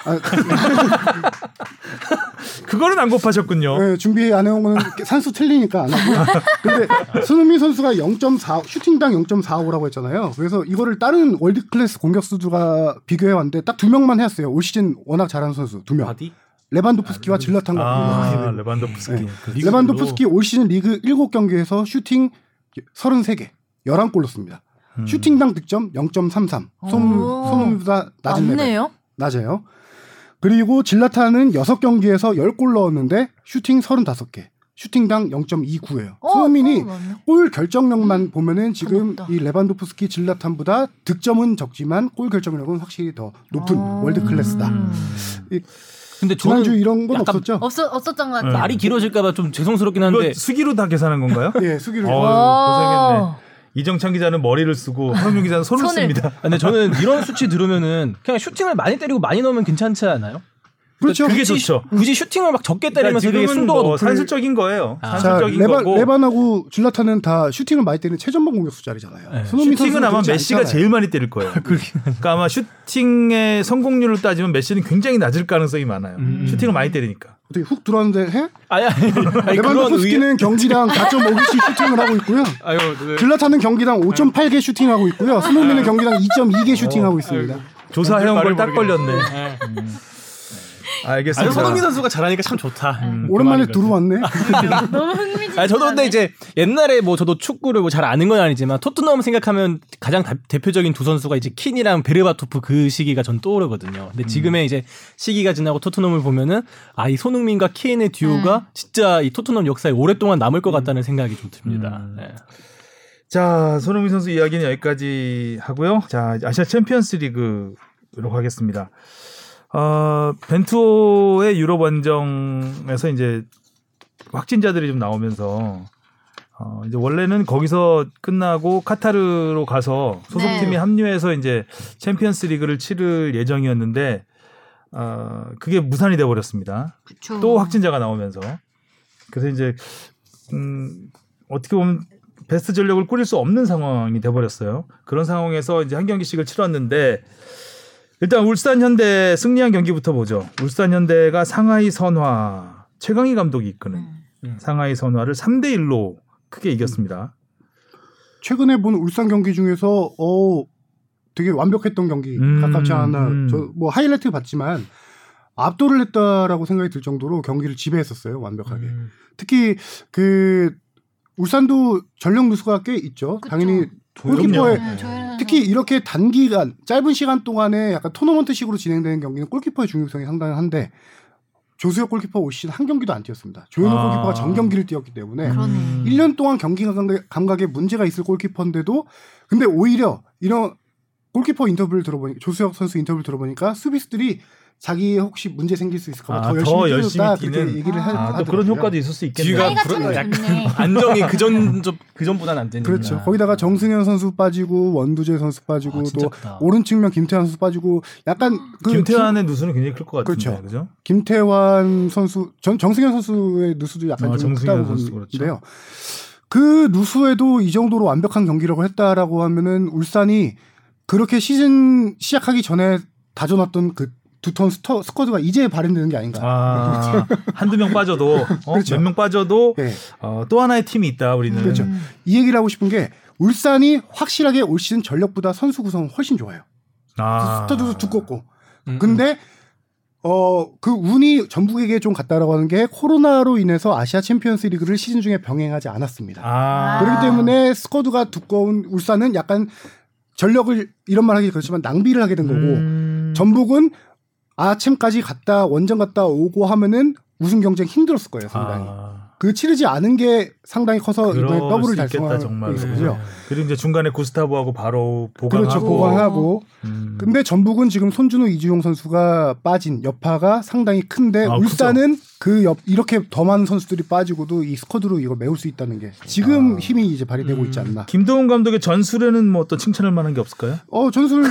아, 그거는 안 곱하셨군요. 네, 준비 안 해온 거는 산수 틀리니까 안 하고요. 근데 손흥민 선수가 0.4 슈팅당 0.45라고 했잖아요. 그래서 이거를 다른 월드 클래스 공격수들과 비교해 왔는데 딱 두 명만 했어요. 올 시즌 워낙 잘하는 선수 두 명. 바디? 레반도프스키와 즐라탄과 아, 비교해요. 레반도프스키. 네. 그 레반도프스키 올 시즌 리그 7경기에서 슈팅 33개, 11골 넣습니다. 음. 슈팅당 득점 0.33. 손, 오. 손흥민보다 낮은 레벨. 낮아요. 그리고 즐라탄은 6경기에서 10골 넣었는데 슈팅 35개. 슈팅당 0.29예요. 어, 손흥민이 어. 골 결정력만 보면은 지금. 이 레반도프스키 즐라탄보다 득점은 적지만 골 결정력은 확실히 더 높은 어. 월드 클래스다. 음. 근데 저는 지난주 이런 건 없었죠? 없었 없었던 것 같아요. 네. 말이 길어질까봐 좀 죄송스럽긴 한데 수기로 다 계산한 건가요? 예, 수기를 어, 고생했네. 이정찬 기자는 머리를 쓰고 황윤 기자는 손을 손을. 씁니다. 근데 저는 이런 수치 들으면은 그냥 슈팅을 많이 때리고 많이 넣으면 괜찮지 않아요? 그렇죠. 그게 굳이, 좋죠. 굳이 슈팅을 막 적게 그러니까 때리면서 되게 지금은 순도가 뭐 높을 산술적인 거예요. 아. 자, 산술적인 레반, 거고. 레반하고 즐라탄은 다 슈팅을 많이 때리는 최전방 공격수 자리잖아요. 네. 슈팅은 아마 메시가 않잖아요. 제일 많이 때릴 거예요. <laughs> 그러니까 아마 슈팅의 성공률을 따지면 메시는 굉장히 낮을 가능성이 많아요. 음. 슈팅을 많이 때리니까. 어떻게 훅 들어왔는데 해? 아니 아니, 아니 그런 의 레반도프스키는 경기당 4.5개씩 슈팅을 하고 있고요. 아유 네. 즐라탄은 경기당 5.8개 슈팅하고 있고요. 손흥민은 경기당 2.2개 슈팅하고 어, 있습니다. 조사해온 걸 딱 걸렸네. 네. 알겠습니다. 아니 손흥민 선수가 잘하니까 참 좋다. 음, 오랜만에 그 말인 것 같아요. 들어왔네. 너무 흥미진진하네. 아니, 저도 근데 이제 옛날에 뭐 저도 축구를 뭐 잘 아는 건 아니지만 토트넘 생각하면 가장 다- 대표적인 두 선수가 이제 킨이랑 베르바토프 그 시기가 전 떠오르거든요. 근데 지금의 이제 시기가 지나고 토트넘을 보면은 아 이 손흥민과 케인의 듀오가 진짜 이 토트넘 역사에 오랫동안 남을 것 같다는 생각이 좀 듭니다. 음. 네. 자, 손흥민 선수 이야기는 여기까지 하고요. 자, 아시아 챔피언스 리그로 가겠습니다. 어, 벤투호의 유럽 원정에서 이제 확진자들이 좀 나오면서 어, 이제 원래는 거기서 끝나고 카타르로 가서 소속팀이 네. 합류해서 이제 챔피언스 리그를 치를 예정이었는데 어, 그게 무산이 돼 버렸습니다. 또 확진자가 나오면서 그래서 이제 음, 어떻게 보면 베스트 전력을 꾸릴 수 없는 상황이 돼 버렸어요. 그런 상황에서 이제 한 경기씩을 치렀는데 일단 울산 현대 승리한 경기부터 보죠. 울산 현대가 상하이 선화 최강희 감독이 이끄는 음. 상하이 선화를 3대 1로 크게 이겼습니다. 최근에 본 울산 경기 중에서 어 되게 완벽했던 경기 음, 가깝지 않아. 음. 저뭐 하이라이트 봤지만 압도를 했다라고 생각이 들 정도로 경기를 지배했었어요 완벽하게. 음. 특히 그 울산도 전력 누수가 꽤 있죠. 그쵸. 당연히. 골키퍼의 네, 저희는 특히 이렇게 단기간 짧은 시간 동안에 약간 토너먼트식으로 진행되는 경기는 골키퍼의 중요성이 상당한데 조수혁 골키퍼 올 시즌 한 경기도 안 뛰었습니다. 조현우 아. 골키퍼가 전 경기를 뛰었기 때문에 그러네. 음. 1년 동안 경기 감각- 감각에 문제가 있을 골키퍼인데도 근데 오히려 이런 골키퍼 인터뷰를 들어보니까 조수혁 선수 인터뷰를 들어보니까 수비수들이 자기 혹시 문제 생길 수 있을까 봐 아, 더 열심히 더 열심히 뛰는. 얘기를 하, 아, 아, 또 하더라고요. 그런 효과도 있을 수 있겠네요. 뒤가 좋네. <laughs> 안정이 그전 그전보다는 안 되니까. 그렇죠. 거기다가 정승현 선수 빠지고 원두재 선수 빠지고 아, 또 크다. 오른 측면 김태환 선수 빠지고 약간 그 김태환의 누수는 굉장히 클 것 같은데. 그렇죠. 그죠? 김, 태환 선수 정, 정승현 선수의 누수도 약간 아, 좀 정승현 크다고 선수, 그렇죠. 보는데요. 그 누수에도 이 정도로 완벽한 경기라고 했다라고 하면은 울산이 그렇게 시즌 시작하기 전에 다져놨던 그 두터운 스쿼, squad가 이제 발현되는 게 아닌가. 아, <laughs> 한두 명 빠져도 어? <laughs> 그렇죠. 몇명 빠져도 예. 어, 또 하나의 팀이 있다 우리는. 그렇죠. 이 얘기를 하고 싶은 게 울산이 확실하게 올 시즌 전북보다 선수 구성 훨씬 좋아요. 아. squad도 두껍고. 음, 근데 어그 운이 전북에게 좀 갔다라고 하는 게 코로나로 인해서 아시아 챔피언스 리그를 시즌 중에 병행하지 않았습니다. 아. 그렇기 때문에 squad가 두꺼운 울산은 약간 전력을 이런 말 하기 그렇지만 낭비를 하게 된 거고 음. 전북은 아침까지 갔다 원정 갔다 오고 하면은 우승 경쟁 힘들었을 거예요 상당히. 아. 그 치르지 않은 게 상당히 커서 이번에 더블을 달성하고 정말. 있었죠. 그리고 이제 중간에 구스타브하고 바로 보강하고. 그렇죠 보강하고 음. 근데 전북은 지금 손준호 이주용 선수가 빠진 여파가 상당히 큰데 아, 울산은 그옆 이렇게 더 많은 선수들이 빠지고도 이 스쿼드로 이걸 메울 수 있다는 게 지금 아. 힘이 이제 발휘되고 있지 않나. 김동훈 감독의 전술에는 뭐 어떤 칭찬할 만한 게 없을까요? 어 전술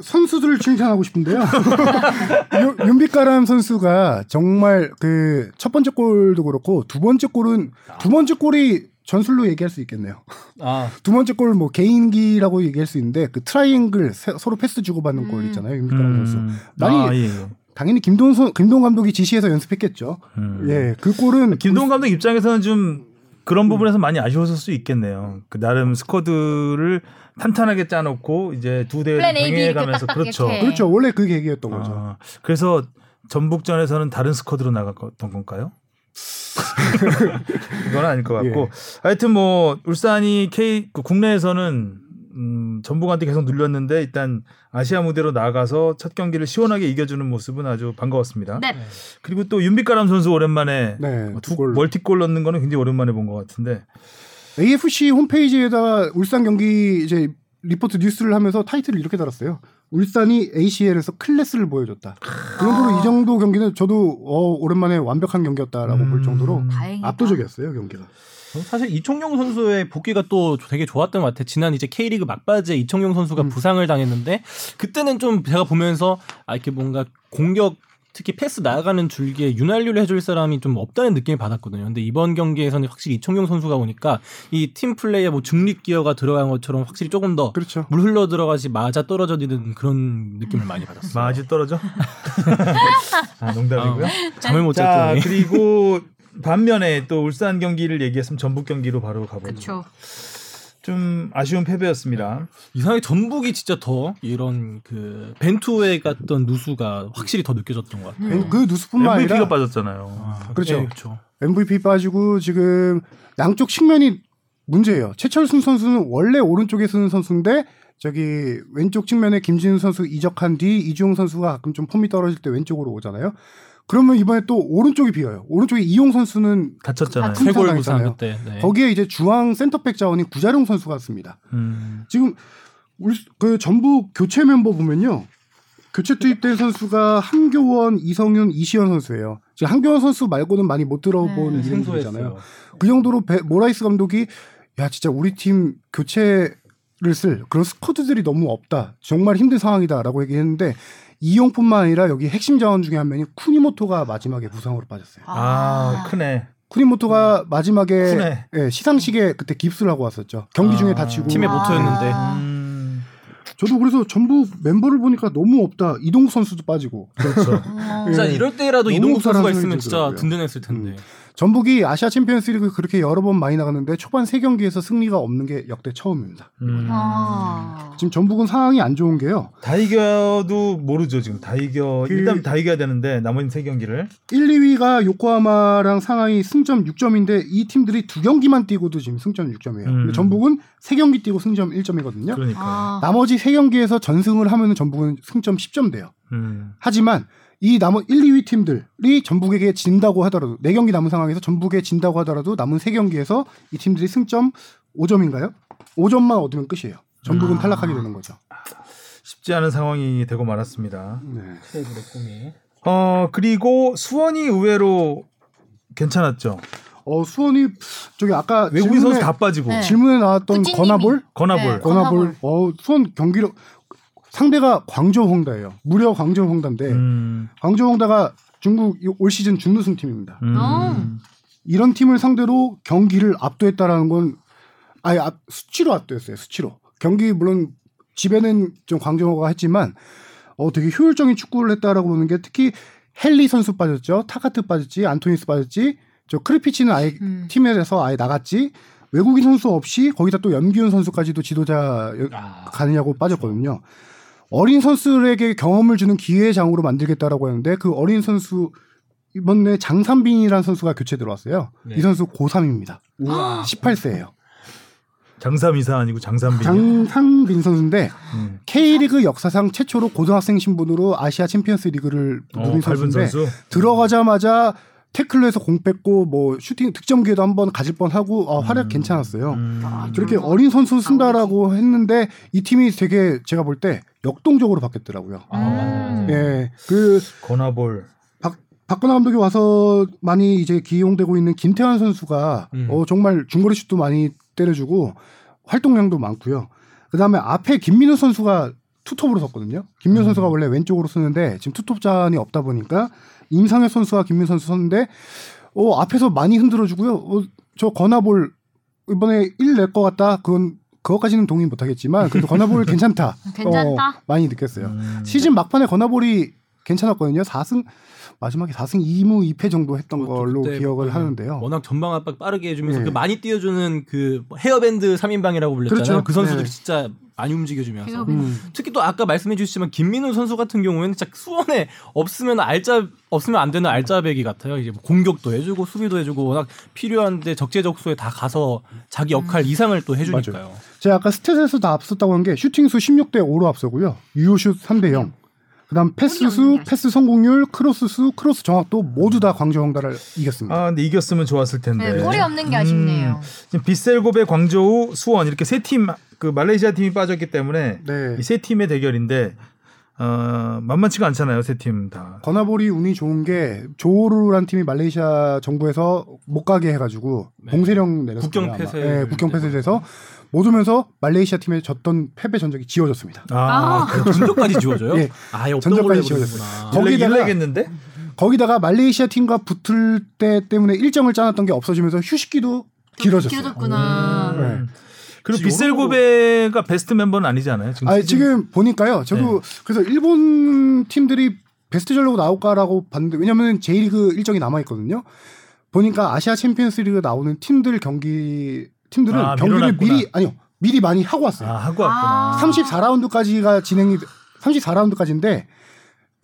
선수들을 칭찬하고 싶은데요. <laughs> 윤- 윤빛가람 선수가 정말 그 첫 번째 골도 그렇고 두 번째 골은 두 번째 골이 전술로 얘기할 수 있겠네요. 아, <laughs> 두 번째 골뭐 개인기라고 얘기할 수 있는데 그 트라이앵글 세- 서로 패스 주고받는 골 있잖아요. 윤빛가람 선수. 많이 아, 예, 예. 당연히 김도훈 선 김도훈 감독이 지시해서 연습했겠죠. 음. 예, 그 골은 김도훈 감독 입장에서는 좀 그런 부분에서 많이 아쉬웠을 수 있겠네요. 그 나름 스쿼드를 탄탄하게 짜놓고 이제 두 대를 플랜 A, B 이렇게 병행해가면서 그렇죠. 이렇게. 그렇죠. 원래 그 계기였던 거죠. 아, 그래서 전북전에서는 다른 스쿼드로 나갔던 건가요? <laughs> 그건 아닐 것 같고 예. 하여튼 뭐 울산이 K 그 국내에서는 음, 전북한테 계속 눌렸는데 일단 아시아 무대로 나가서 첫 경기를 시원하게 이겨주는 모습은 아주 반가웠습니다. 네. 그리고 또 윤빛가람 선수 오랜만에 네, 두 골. 멀티골 넣는 거는 굉장히 오랜만에 본 것 같은데 AFC 홈페이지에다가 울산 경기 이제 리포트 뉴스를 하면서 타이틀을 이렇게 달았어요. 울산이 ACL에서 클래스를 보여줬다. 그 정도로 이 정도 경기는 저도 어, 오랜만에 완벽한 경기였다라고 볼 음. 정도로 다행이다. 압도적이었어요 경기가. 사실 이청용 선수의 복귀가 또 되게 좋았던 것 같아요. 지난 이제 K리그 막바지에 이청용 선수가 음. 부상을 당했는데 그때는 좀 제가 보면서 아 이렇게 뭔가 공격 특히 패스 나가는 줄기에 윤활유를 해줄 사람이 좀 없다는 느낌을 받았거든요. 근데 이번 경기에서는 확실히 이청용 선수가 오니까 이 팀 플레이에 뭐 중립 기어가 들어간 것처럼 확실히 조금 더물 그렇죠. 흘러 들어가지 맞아 떨어져지는 그런 느낌을 많이 받았어요. 마지 떨어져? <laughs> 아, 농담이고요. 잠을 못자 잤더니. 그리고 반면에 또 울산 경기를 얘기했으면 전북 경기로 바로 가보죠. 좀 아쉬운 패배였습니다. 이상하게 전북이 진짜 더 이런 그 벤투에 갔던 누수가 확실히 더 느껴졌던 것 같아요. 음. 그 누수뿐만 MVP가 아니라 빠졌잖아요. 그렇죠. 네, 그렇죠. MVP 빠지고 지금 양쪽 측면이 문제예요. 최철순 선수는 원래 오른쪽에 쓰는 선수인데 저기 왼쪽 측면에 김진우 선수 이적한 뒤 이주용 선수가 가끔 좀 폼이 떨어질 때 왼쪽으로 오잖아요. 그러면 이번에 또 오른쪽이 비어요. 오른쪽에 이용 선수는 다쳤잖아요. 당했잖아요. 부상 그때. 네. 거기에 이제 중앙 센터백 자원이 구자룡 선수가 있습니다. 음. 지금 우리 그 전북 교체 멤버 보면요. 교체 투입된 선수가 한교원, 이성윤, 이시헌 선수예요. 지금 한교원 선수 말고는 많이 못 들어본 네, 이름이잖아요. 그 정도로 베- 모라이스 감독이 야 진짜 우리 팀 교체를 쓸 그런 squad들이 너무 없다. 정말 힘든 상황이다라고 얘기했는데 이용뿐만 아니라 여기 핵심 자원 중에 한 명이 쿠니모토가 마지막에 부상으로 빠졌어요. 아, 크네. 쿠니모토가 마지막에 크네. 예, 시상식에 그때 깁스를 하고 왔었죠. 경기 중에 아. 다치고 팀의 아. 모토였는데. 음. 저도 그래서 전북 멤버를 보니까 너무 없다. 이동 선수도 빠지고. 그렇죠. 어. 진짜 예. 이럴 때라도 이동국 선수가 있으면 진짜. 든든했을 텐데. 전북이 아시아 챔피언스리그 그렇게 여러 번 많이 나갔는데 초반 세 경기에서 승리가 없는 게 역대 처음입니다. 음. 아. 지금 전북은 상황이 안 좋은 게요. 다 이겨도 모르죠 지금 다 이겨 그- 일단 다 이겨야 되는데 나머지 세 경기를 1, 2위가 요코하마랑 상하이 승점 6점인데 이 팀들이 두 경기만 뛰고도 지금 승점 6점이에요. 음. 근데 전북은 세 경기 뛰고 승점 1점이거든요. 그러니까 아. 나머지 세 경기에서 전승을 하면 전북은 승점 10점 돼요. 음. 하지만 이 남은 1, 2위 팀들이 전북에게 진다고 하더라도 네 경기 남은 상황에서 전북에 진다고 하더라도 남은 세 경기에서 이 팀들이 승점 5점인가요? 5점만 얻으면 끝이에요. 전북은 아. 탈락하게 되는 거죠. 쉽지 않은 상황이 되고 말았습니다. 네. 최고의 꿈이. 어 그리고 수원이 의외로 괜찮았죠. 어 수원이 저기 아까 외국인 질문에, 선수 다 빠지고 네. 질문에 나왔던 꾸찌님이. 건아볼 건아볼 네. 건아볼 건아볼. 어 수원 경기력 상대가 광저우 홍다예요. 무려 광저우 홍다인데 음. 광저우 홍다가 중국 이- 올 시즌 준우승 팀입니다. 음. 어. 이런 팀을 상대로 경기를 압도했다라는 건 아예 압- 수치로 압도했어요. 수치로 경기 물론 집에는 좀 광저우가 했지만 어 되게 효율적인 축구를 했다라고 보는 게 특히 헨리 선수 빠졌죠. 타카트 빠졌지. 안토니스 빠졌지. 저 크리피치는 아예 음. 팀에서 아예 나갔지. 외국인 선수 없이 거기다 또 염기훈 선수까지도 지도자 여- 아, 가느냐고 빠졌거든요. 어린 선수들에게 경험을 주는 기회의 장으로 만들겠다라고 했는데 그 어린 선수 이번에 장삼빈이라는 선수가 교체 들어왔어요. 네. 이 선수 고3입니다. 우와. 18세예요. 장삼이사 아니고 장삼빈. 장상빈 선수인데 음. K리그 역사상 최초로 고등학생 신분으로 아시아 챔피언스 리그를 어, 누린 밟은 선수인데 선수. 들어가자마자 태클로 해서 공 뺏고 뭐 슈팅 득점 기회도 한번 가질 뻔하고 어, 활약 음. 괜찮았어요. 음. 저렇게 음. 어린 선수 쓴다라고 했는데 이 팀이 되게 제가 볼 때 역동적으로 바뀌었더라고요. 아. 음. 예, 그 건아볼. 박, 박건아 감독이 와서 많이 이제 기용되고 있는 김태환 선수가 음. 어, 정말 중거리 슛도 많이 때려주고 활동량도 많고요. 그 다음에 앞에 김민우 선수가 투톱으로 섰거든요. 김민우 음. 선수가 원래 왼쪽으로 쓰는데 지금 투톱 잔이 없다 보니까 임상혁 선수와 김민우 선수 섰는데 어, 앞에서 많이 흔들어주고요. 어, 저 건아볼 이번에 1낼것 같다. 그건 그것까지는 동의 못하겠지만 그래도 건아볼 <laughs> 괜찮다. 괜찮다. 어, 많이 느꼈어요. 음. 시즌 막판에 건아볼이 괜찮았거든요. 4승 마지막에 4승 2무 2패 정도 했던 걸로 기억을 그 하는데요. 워낙 전방 압박 빠르게 해주면서 네. 그 많이 띄워주는 그 헤어밴드 3인방이라고 불렸잖아요. 그렇죠. 그 선수들이 네. 진짜 많이 움직여주면서. 음. 특히 또 아까 말씀해 주셨지만 김민우 선수 같은 경우에는 진짜 수원에 없으면 알짜 없으면 안 되는 알짜배기 같아요. 이제 뭐 공격도 해주고 수비도 해주고 워낙 필요한데 적재적소에 다 가서 자기 역할 이상을 또 해주니까요. 제가 아까 stat에서 다 앞섰다고 한 게 슈팅 수 16대 5로 앞서고요. 유효슛 3대 0. 그다음 패스 수, 패스 성공률, 크로스 수, 크로스 정확도 모두 다 광저우 헝다를 이겼습니다. 아, 근데 이겼으면 좋았을 텐데. 네, 골이 없는 게 아쉽네요. 지금 빗셀고베, 광저우, 수원 이렇게 세 팀 그 말레이시아 팀이 빠졌기 때문에 네. 이세 팀의 대결인데 어, 만만치가 않잖아요, 세 팀 다. 건아볼이 운이 좋은 게 조르란 팀이 말레이시아 정부에서 못 가게 해가지고 네. 봉쇄령 내렸어요. 국경. 폐쇄. 네, 국경 폐쇄돼서 못 오면서 말레이시아 팀에 졌던 패배 전적이 지워졌습니다. 아, 전적까지 지워져요? <laughs> 예. 아예 없던 전적까지 지워졌어요. 거기다가- 일레겠는데? 거기다가 말레이시아 팀과 붙을 때 때문에 일정을 짜놨던 게 없어지면서 휴식기도 길어졌어요. 길어졌구나. 네. 그리고 혹시 빗셀고베가 베스트 멤버는 아니잖아요. 지금 아 시즌- 지금 보니까요. 저도 그래서 일본 팀들이 베스트 전력으로 나올까라고 봤는데 왜냐면 J리그 일정이 남아 있거든요. 보니까 아시아 챔피언스 리그 나오는 팀들 경기 팀들은 아, 경기를 밀어놨구나. 미리 아니요 미리 많이 하고 왔어요. 아, 하고 왔구나. 아. 34라운드까지가 진행이 34라운드까지인데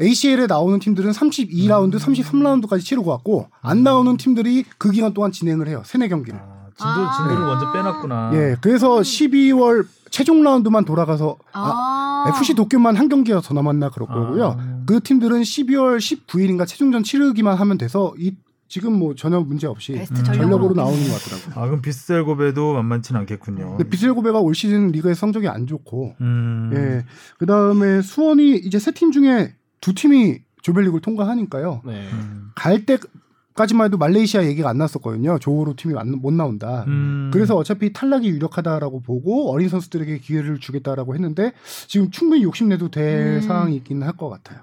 ACL에 나오는 팀들은 32라운드, 음. 33라운드까지 치르고 왔고 안 나오는 팀들이 그 기간 동안 진행을 해요. 세네 경기를. 아, 진도 아. 진도를 먼저 빼놨구나. 예, 그래서 12월 최종 라운드만 돌아가서 아, 아. FC 도쿄만 한 경기가 더 남았나 그럴 아. 거고요. 그 팀들은 12월 19일인가 최종전 치르기만 하면 돼서 이 지금 뭐 전혀 문제 없이 음. 전력으로, 전력으로 나오는 것 같더라고요. 아, 그럼 빗셀고베도 만만치는 않겠군요. 근데 비셀 고베가 올 시즌 리그에서 성적이 안 좋고, 음. 예, 그 다음에 수원이 이제 세 팀 중에 두 팀이 조별리그를 통과하니까요. 네. 음. 갈 때까지만 해도 말레이시아 얘기가 안 났었거든요. 조호로 팀이 안- 못 나온다. 음. 그래서 어차피 탈락이 유력하다라고 보고 어린 선수들에게 기회를 주겠다라고 했는데 지금 충분히 욕심내도 될 음. 상황이 있긴 할 것 같아요.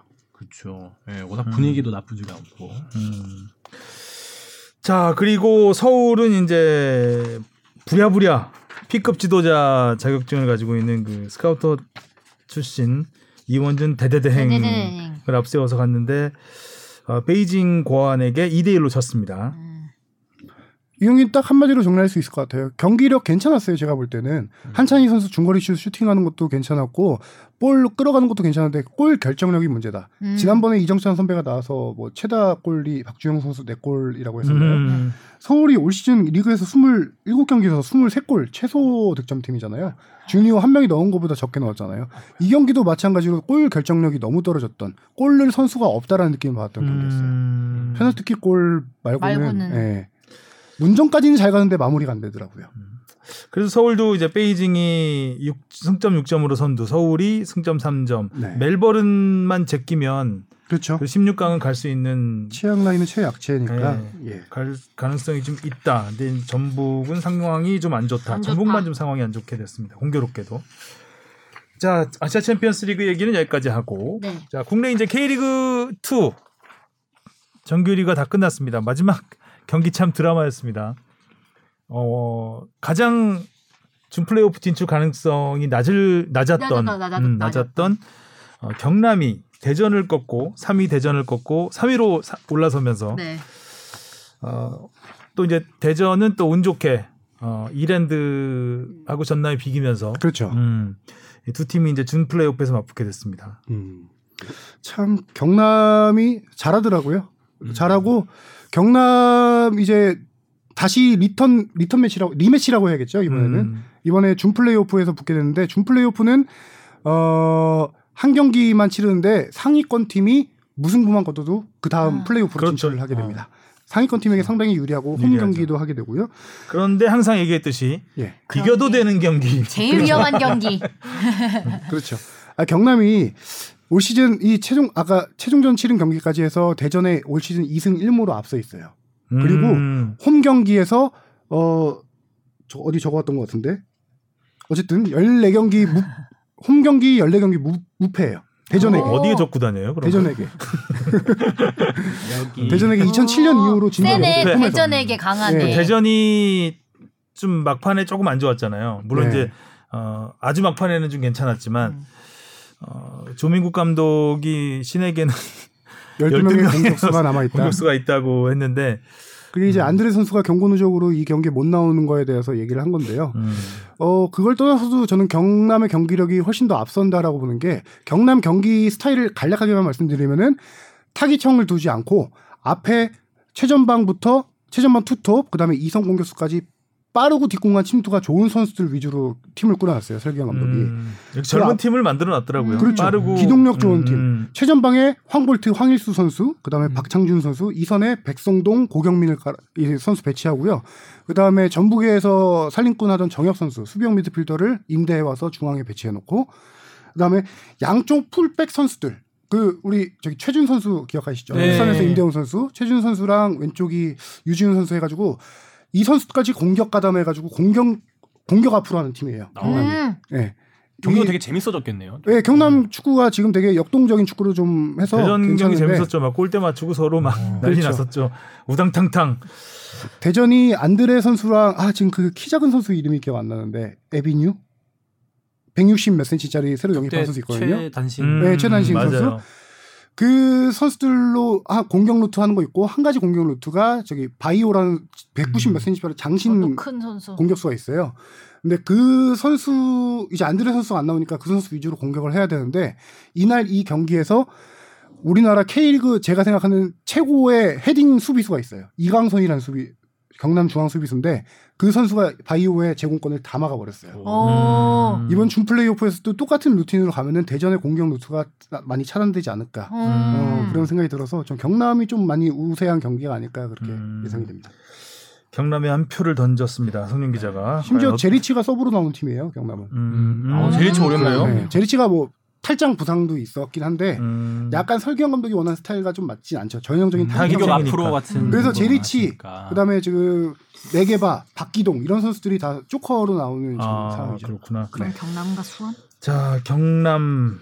그렇죠. 예, 워낙 분위기도 나쁘지가 않고. 음. 자, 그리고 서울은 이제 부랴부랴 P급 지도자 자격증을 가지고 있는 그 스카우터 출신 이원준 대대대행을. 앞세워서 갔는데 어, 베이징 고안에게 2대 1로 졌습니다. 음. 이 경기 딱 한마디로 정리할 수 있을 것 같아요. 경기력 괜찮았어요. 제가 볼 때는 한찬희 선수 중거리 슛 슈팅하는 것도 괜찮았고 볼 끌어가는 것도 괜찮은데 골 결정력이 문제다. 음. 지난번에 이정찬 선배가 나와서 뭐 최다 골이 박주영 선수 4골이라고 했었나요? 음. 서울이 올 시즌 리그에서 27경기에서 23골 최소 득점팀이잖아요. 주니어 한 명이 넣은 것보다 적게 넣었잖아요. 이 경기도 마찬가지로 골 결정력이 너무 떨어졌던 골을 선수가 없다라는 느낌을 받았던 경기였어요. 음. 페널티킥 골 말고는, 말고는. 예. 문전까지는 잘 가는데 마무리가 안 되더라고요. 그래서 서울도 이제 베이징이 6, 승점 6점으로 선두, 서울이 승점 3점, 네. 멜버른만 제끼면 그렇죠. 그 16강은 갈 수 있는 취약 라인은 최약체니까. 네. 예. 갈 가능성이 좀 있다. 근데 전북은 상황이 좀 안 좋다. 안 좋다. 전북만 좀 상황이 안 좋게 됐습니다. 공교롭게도. 자, 아시아 챔피언스 리그 얘기는 여기까지 하고 네. 자, 국내 이제 K리그 2 정규리그가 다 끝났습니다. 마지막 경기 참 드라마였습니다. 어, 가장 준 플레이오프 진출 가능성이 낮을 낮았던 낮았다, 낮았다, 음, 낮았던 어, 경남이 대전을 꺾고 3위 대전을 꺾고 3위로 사- 올라서면서 네. 어, 또 이제 대전은 또 운 좋게 어, 이랜드하고 전남이 비기면서 그렇죠. 음, 이두 팀이 이제 준 플레이오프에서 맞붙게 됐습니다. 음. 참 경남이 잘하더라고요. 음. 잘하고 경남 이제 다시 리턴 리턴 매치라고 rematch라고 해야겠죠 이번에는 음, 이번에 준 플레이오프에서 붙게 됐는데 준 플레이오프는 어한 경기만 치르는데 상위권 팀이 무승부만 거둬도 그 다음 아. 플레이오프로 그렇죠. 진출을 하게 됩니다. 상위권 팀에게 상당히 유리하고 홈 유리하죠. 경기도 하게 되고요. 그런데 항상 얘기했듯이 예, 이겨도 되는 경기. 제일 위험한 경기. <laughs> 그렇죠. 아, 경남이 올 시즌 이 최종 아까 최종전 치른 경기까지 해서 대전에 올 시즌 2승 1무로 앞서 있어요. 그리고 음, 홈 경기에서 어 저 어디 적어왔던 것 같은데 어쨌든 14경기 무, 홈 경기 14경기 무, 무패예요. 대전에게 어. 어디에 적고 다녀요? 그럼 대전에게 여기 <laughs> 대전에게 2007년 어, 이후로 진출을 세네. 대전에게 강하네. 네. 대전이 좀 막판에 조금 안 좋았잖아요. 물론 네. 이제 어, 아주 막판에는 좀 괜찮았지만 음. 어, 조민국 감독이 신에게는 12명의 12명의 공격수가 남아 있다. 공격수가 있다고 했는데 그게 이제 안드레 선수가 경고 누적으로 이 경기에 못 나오는 거에 대해서 얘기를 한 건데요. 음, 어, 그걸 떠나서도 저는 경남의 경기력이 훨씬 더 앞선다라고 보는 게 경남 경기 스타일을 간략하게만 말씀드리면은 타기청을 두지 않고 앞에 최전방부터 최전방 투톱 그 다음에 이성 공격수까지 빠르고 뒷공간 침투가 좋은 선수들 위주로 팀을 꾸려놨어요 설경 감독이. 음, 이렇게 젊은 앞- 팀을 만들어 놨더라고요. 그렇죠. 빠르고 기동력 좋은 음, 팀. 음. 최전방에 황볼트, 황일수 선수, 그다음에 박창준 선수, 이선에 백성동, 고경민을 이 선수 배치하고요. 그다음에 전북에서 살림꾼 하던 정혁 선수, 수비형 미드필더를 임대해 와서 중앙에 배치해 놓고 그다음에 양쪽 풀백 선수들 그 우리 저기 최준 선수 기억하시죠? 네. 울산에서 임대훈 선수, 최준 선수랑 왼쪽이 유지훈 선수 해가지고 이 선수까지 공격 가담해가지고 공격 공격 앞으로 하는 팀이에요. 경남이. 음. 예. 경기가 이- 되게 재밌어졌겠네요. 예, 경남 축구가 지금 되게 역동적인 축구를 좀 해서 대전 경기 괜찮은데 재밌었죠. 막 골대 맞추고 서로 막 난리 그렇죠. 났었죠. 우당탕탕. 대전이 안드레 선수랑 아 지금 그 키 작은 선수 이름이 기억 안 나는데 에비뉴 160 몇 센치짜리 새로 영입한 선수 있거든요. 최단신 음, 네, 최단신 맞아요. 선수. 그 선수들로 아 공격 루트 하는 거 있고 한 가지 공격 루트가 저기 바이오라는 190몇 센치짜리 장신. 공격수가 있어요. 근데 그 선수 이제 안드레 선수가 안 나오니까 그 선수 위주로 공격을 해야 되는데 이날 이 경기에서 우리나라 K리그 제가 생각하는 최고의 헤딩 수비수가 있어요. 이강선이라는 수비 경남 중앙 수비수인데 그 선수가 바이오의 제공권을 다 막아 버렸어요. 어. 음. 이번 준 플레이오프에서도 똑같은 루틴으로 가면은 대전의 공격 루트가 많이 차단되지 않을까. 음. 어, 그런 생각이 들어서 좀 경남이 좀 많이 우세한 경기가 아닐까 그렇게 음. 예상이 됩니다. 경남에 한 표를 던졌습니다. 성윤 기자가. 심지어 과연 제리치가 서브로 나온 팀이에요 경남은. 음, 음. 어, 제리치 오렸나요? 네, 제리치가 뭐 탈장 부상도 있었긴 한데 음. 약간 설경 감독이 원하는 스타일과 좀 맞진 않죠. 전형적인 음, 타격. 앞으로 같은 그래서 제리치. 그다음에 지금 네게바, 박기동 이런 선수들이 다 조커로 나오는 아, 상황이죠. 그렇구나. 그럼 경남과 수원? 자, 경남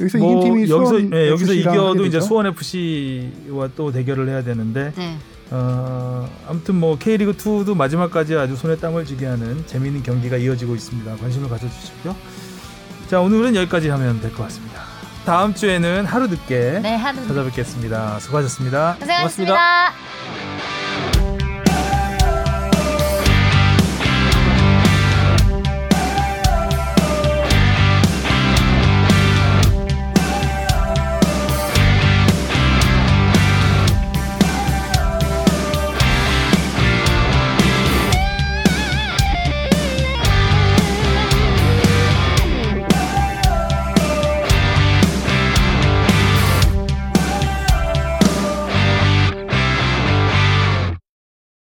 여기서 뭐 이긴 팀이 여기서 수원 예, 여기서 이겨도 이제. 수원 FC와 또 대결을 해야 되는데 네. 어, 아무튼 뭐 K리그 2도 마지막까지 아주 손에 땀을 쥐게 하는 재미있는 경기가 이어지고 있습니다. 관심을 가져주십시오. 자, 오늘은 여기까지 하면 될 것 같습니다. 다음 주에는 하루 늦게 네, 하는. 찾아뵙겠습니다. 수고하셨습니다. 고생하셨습니다.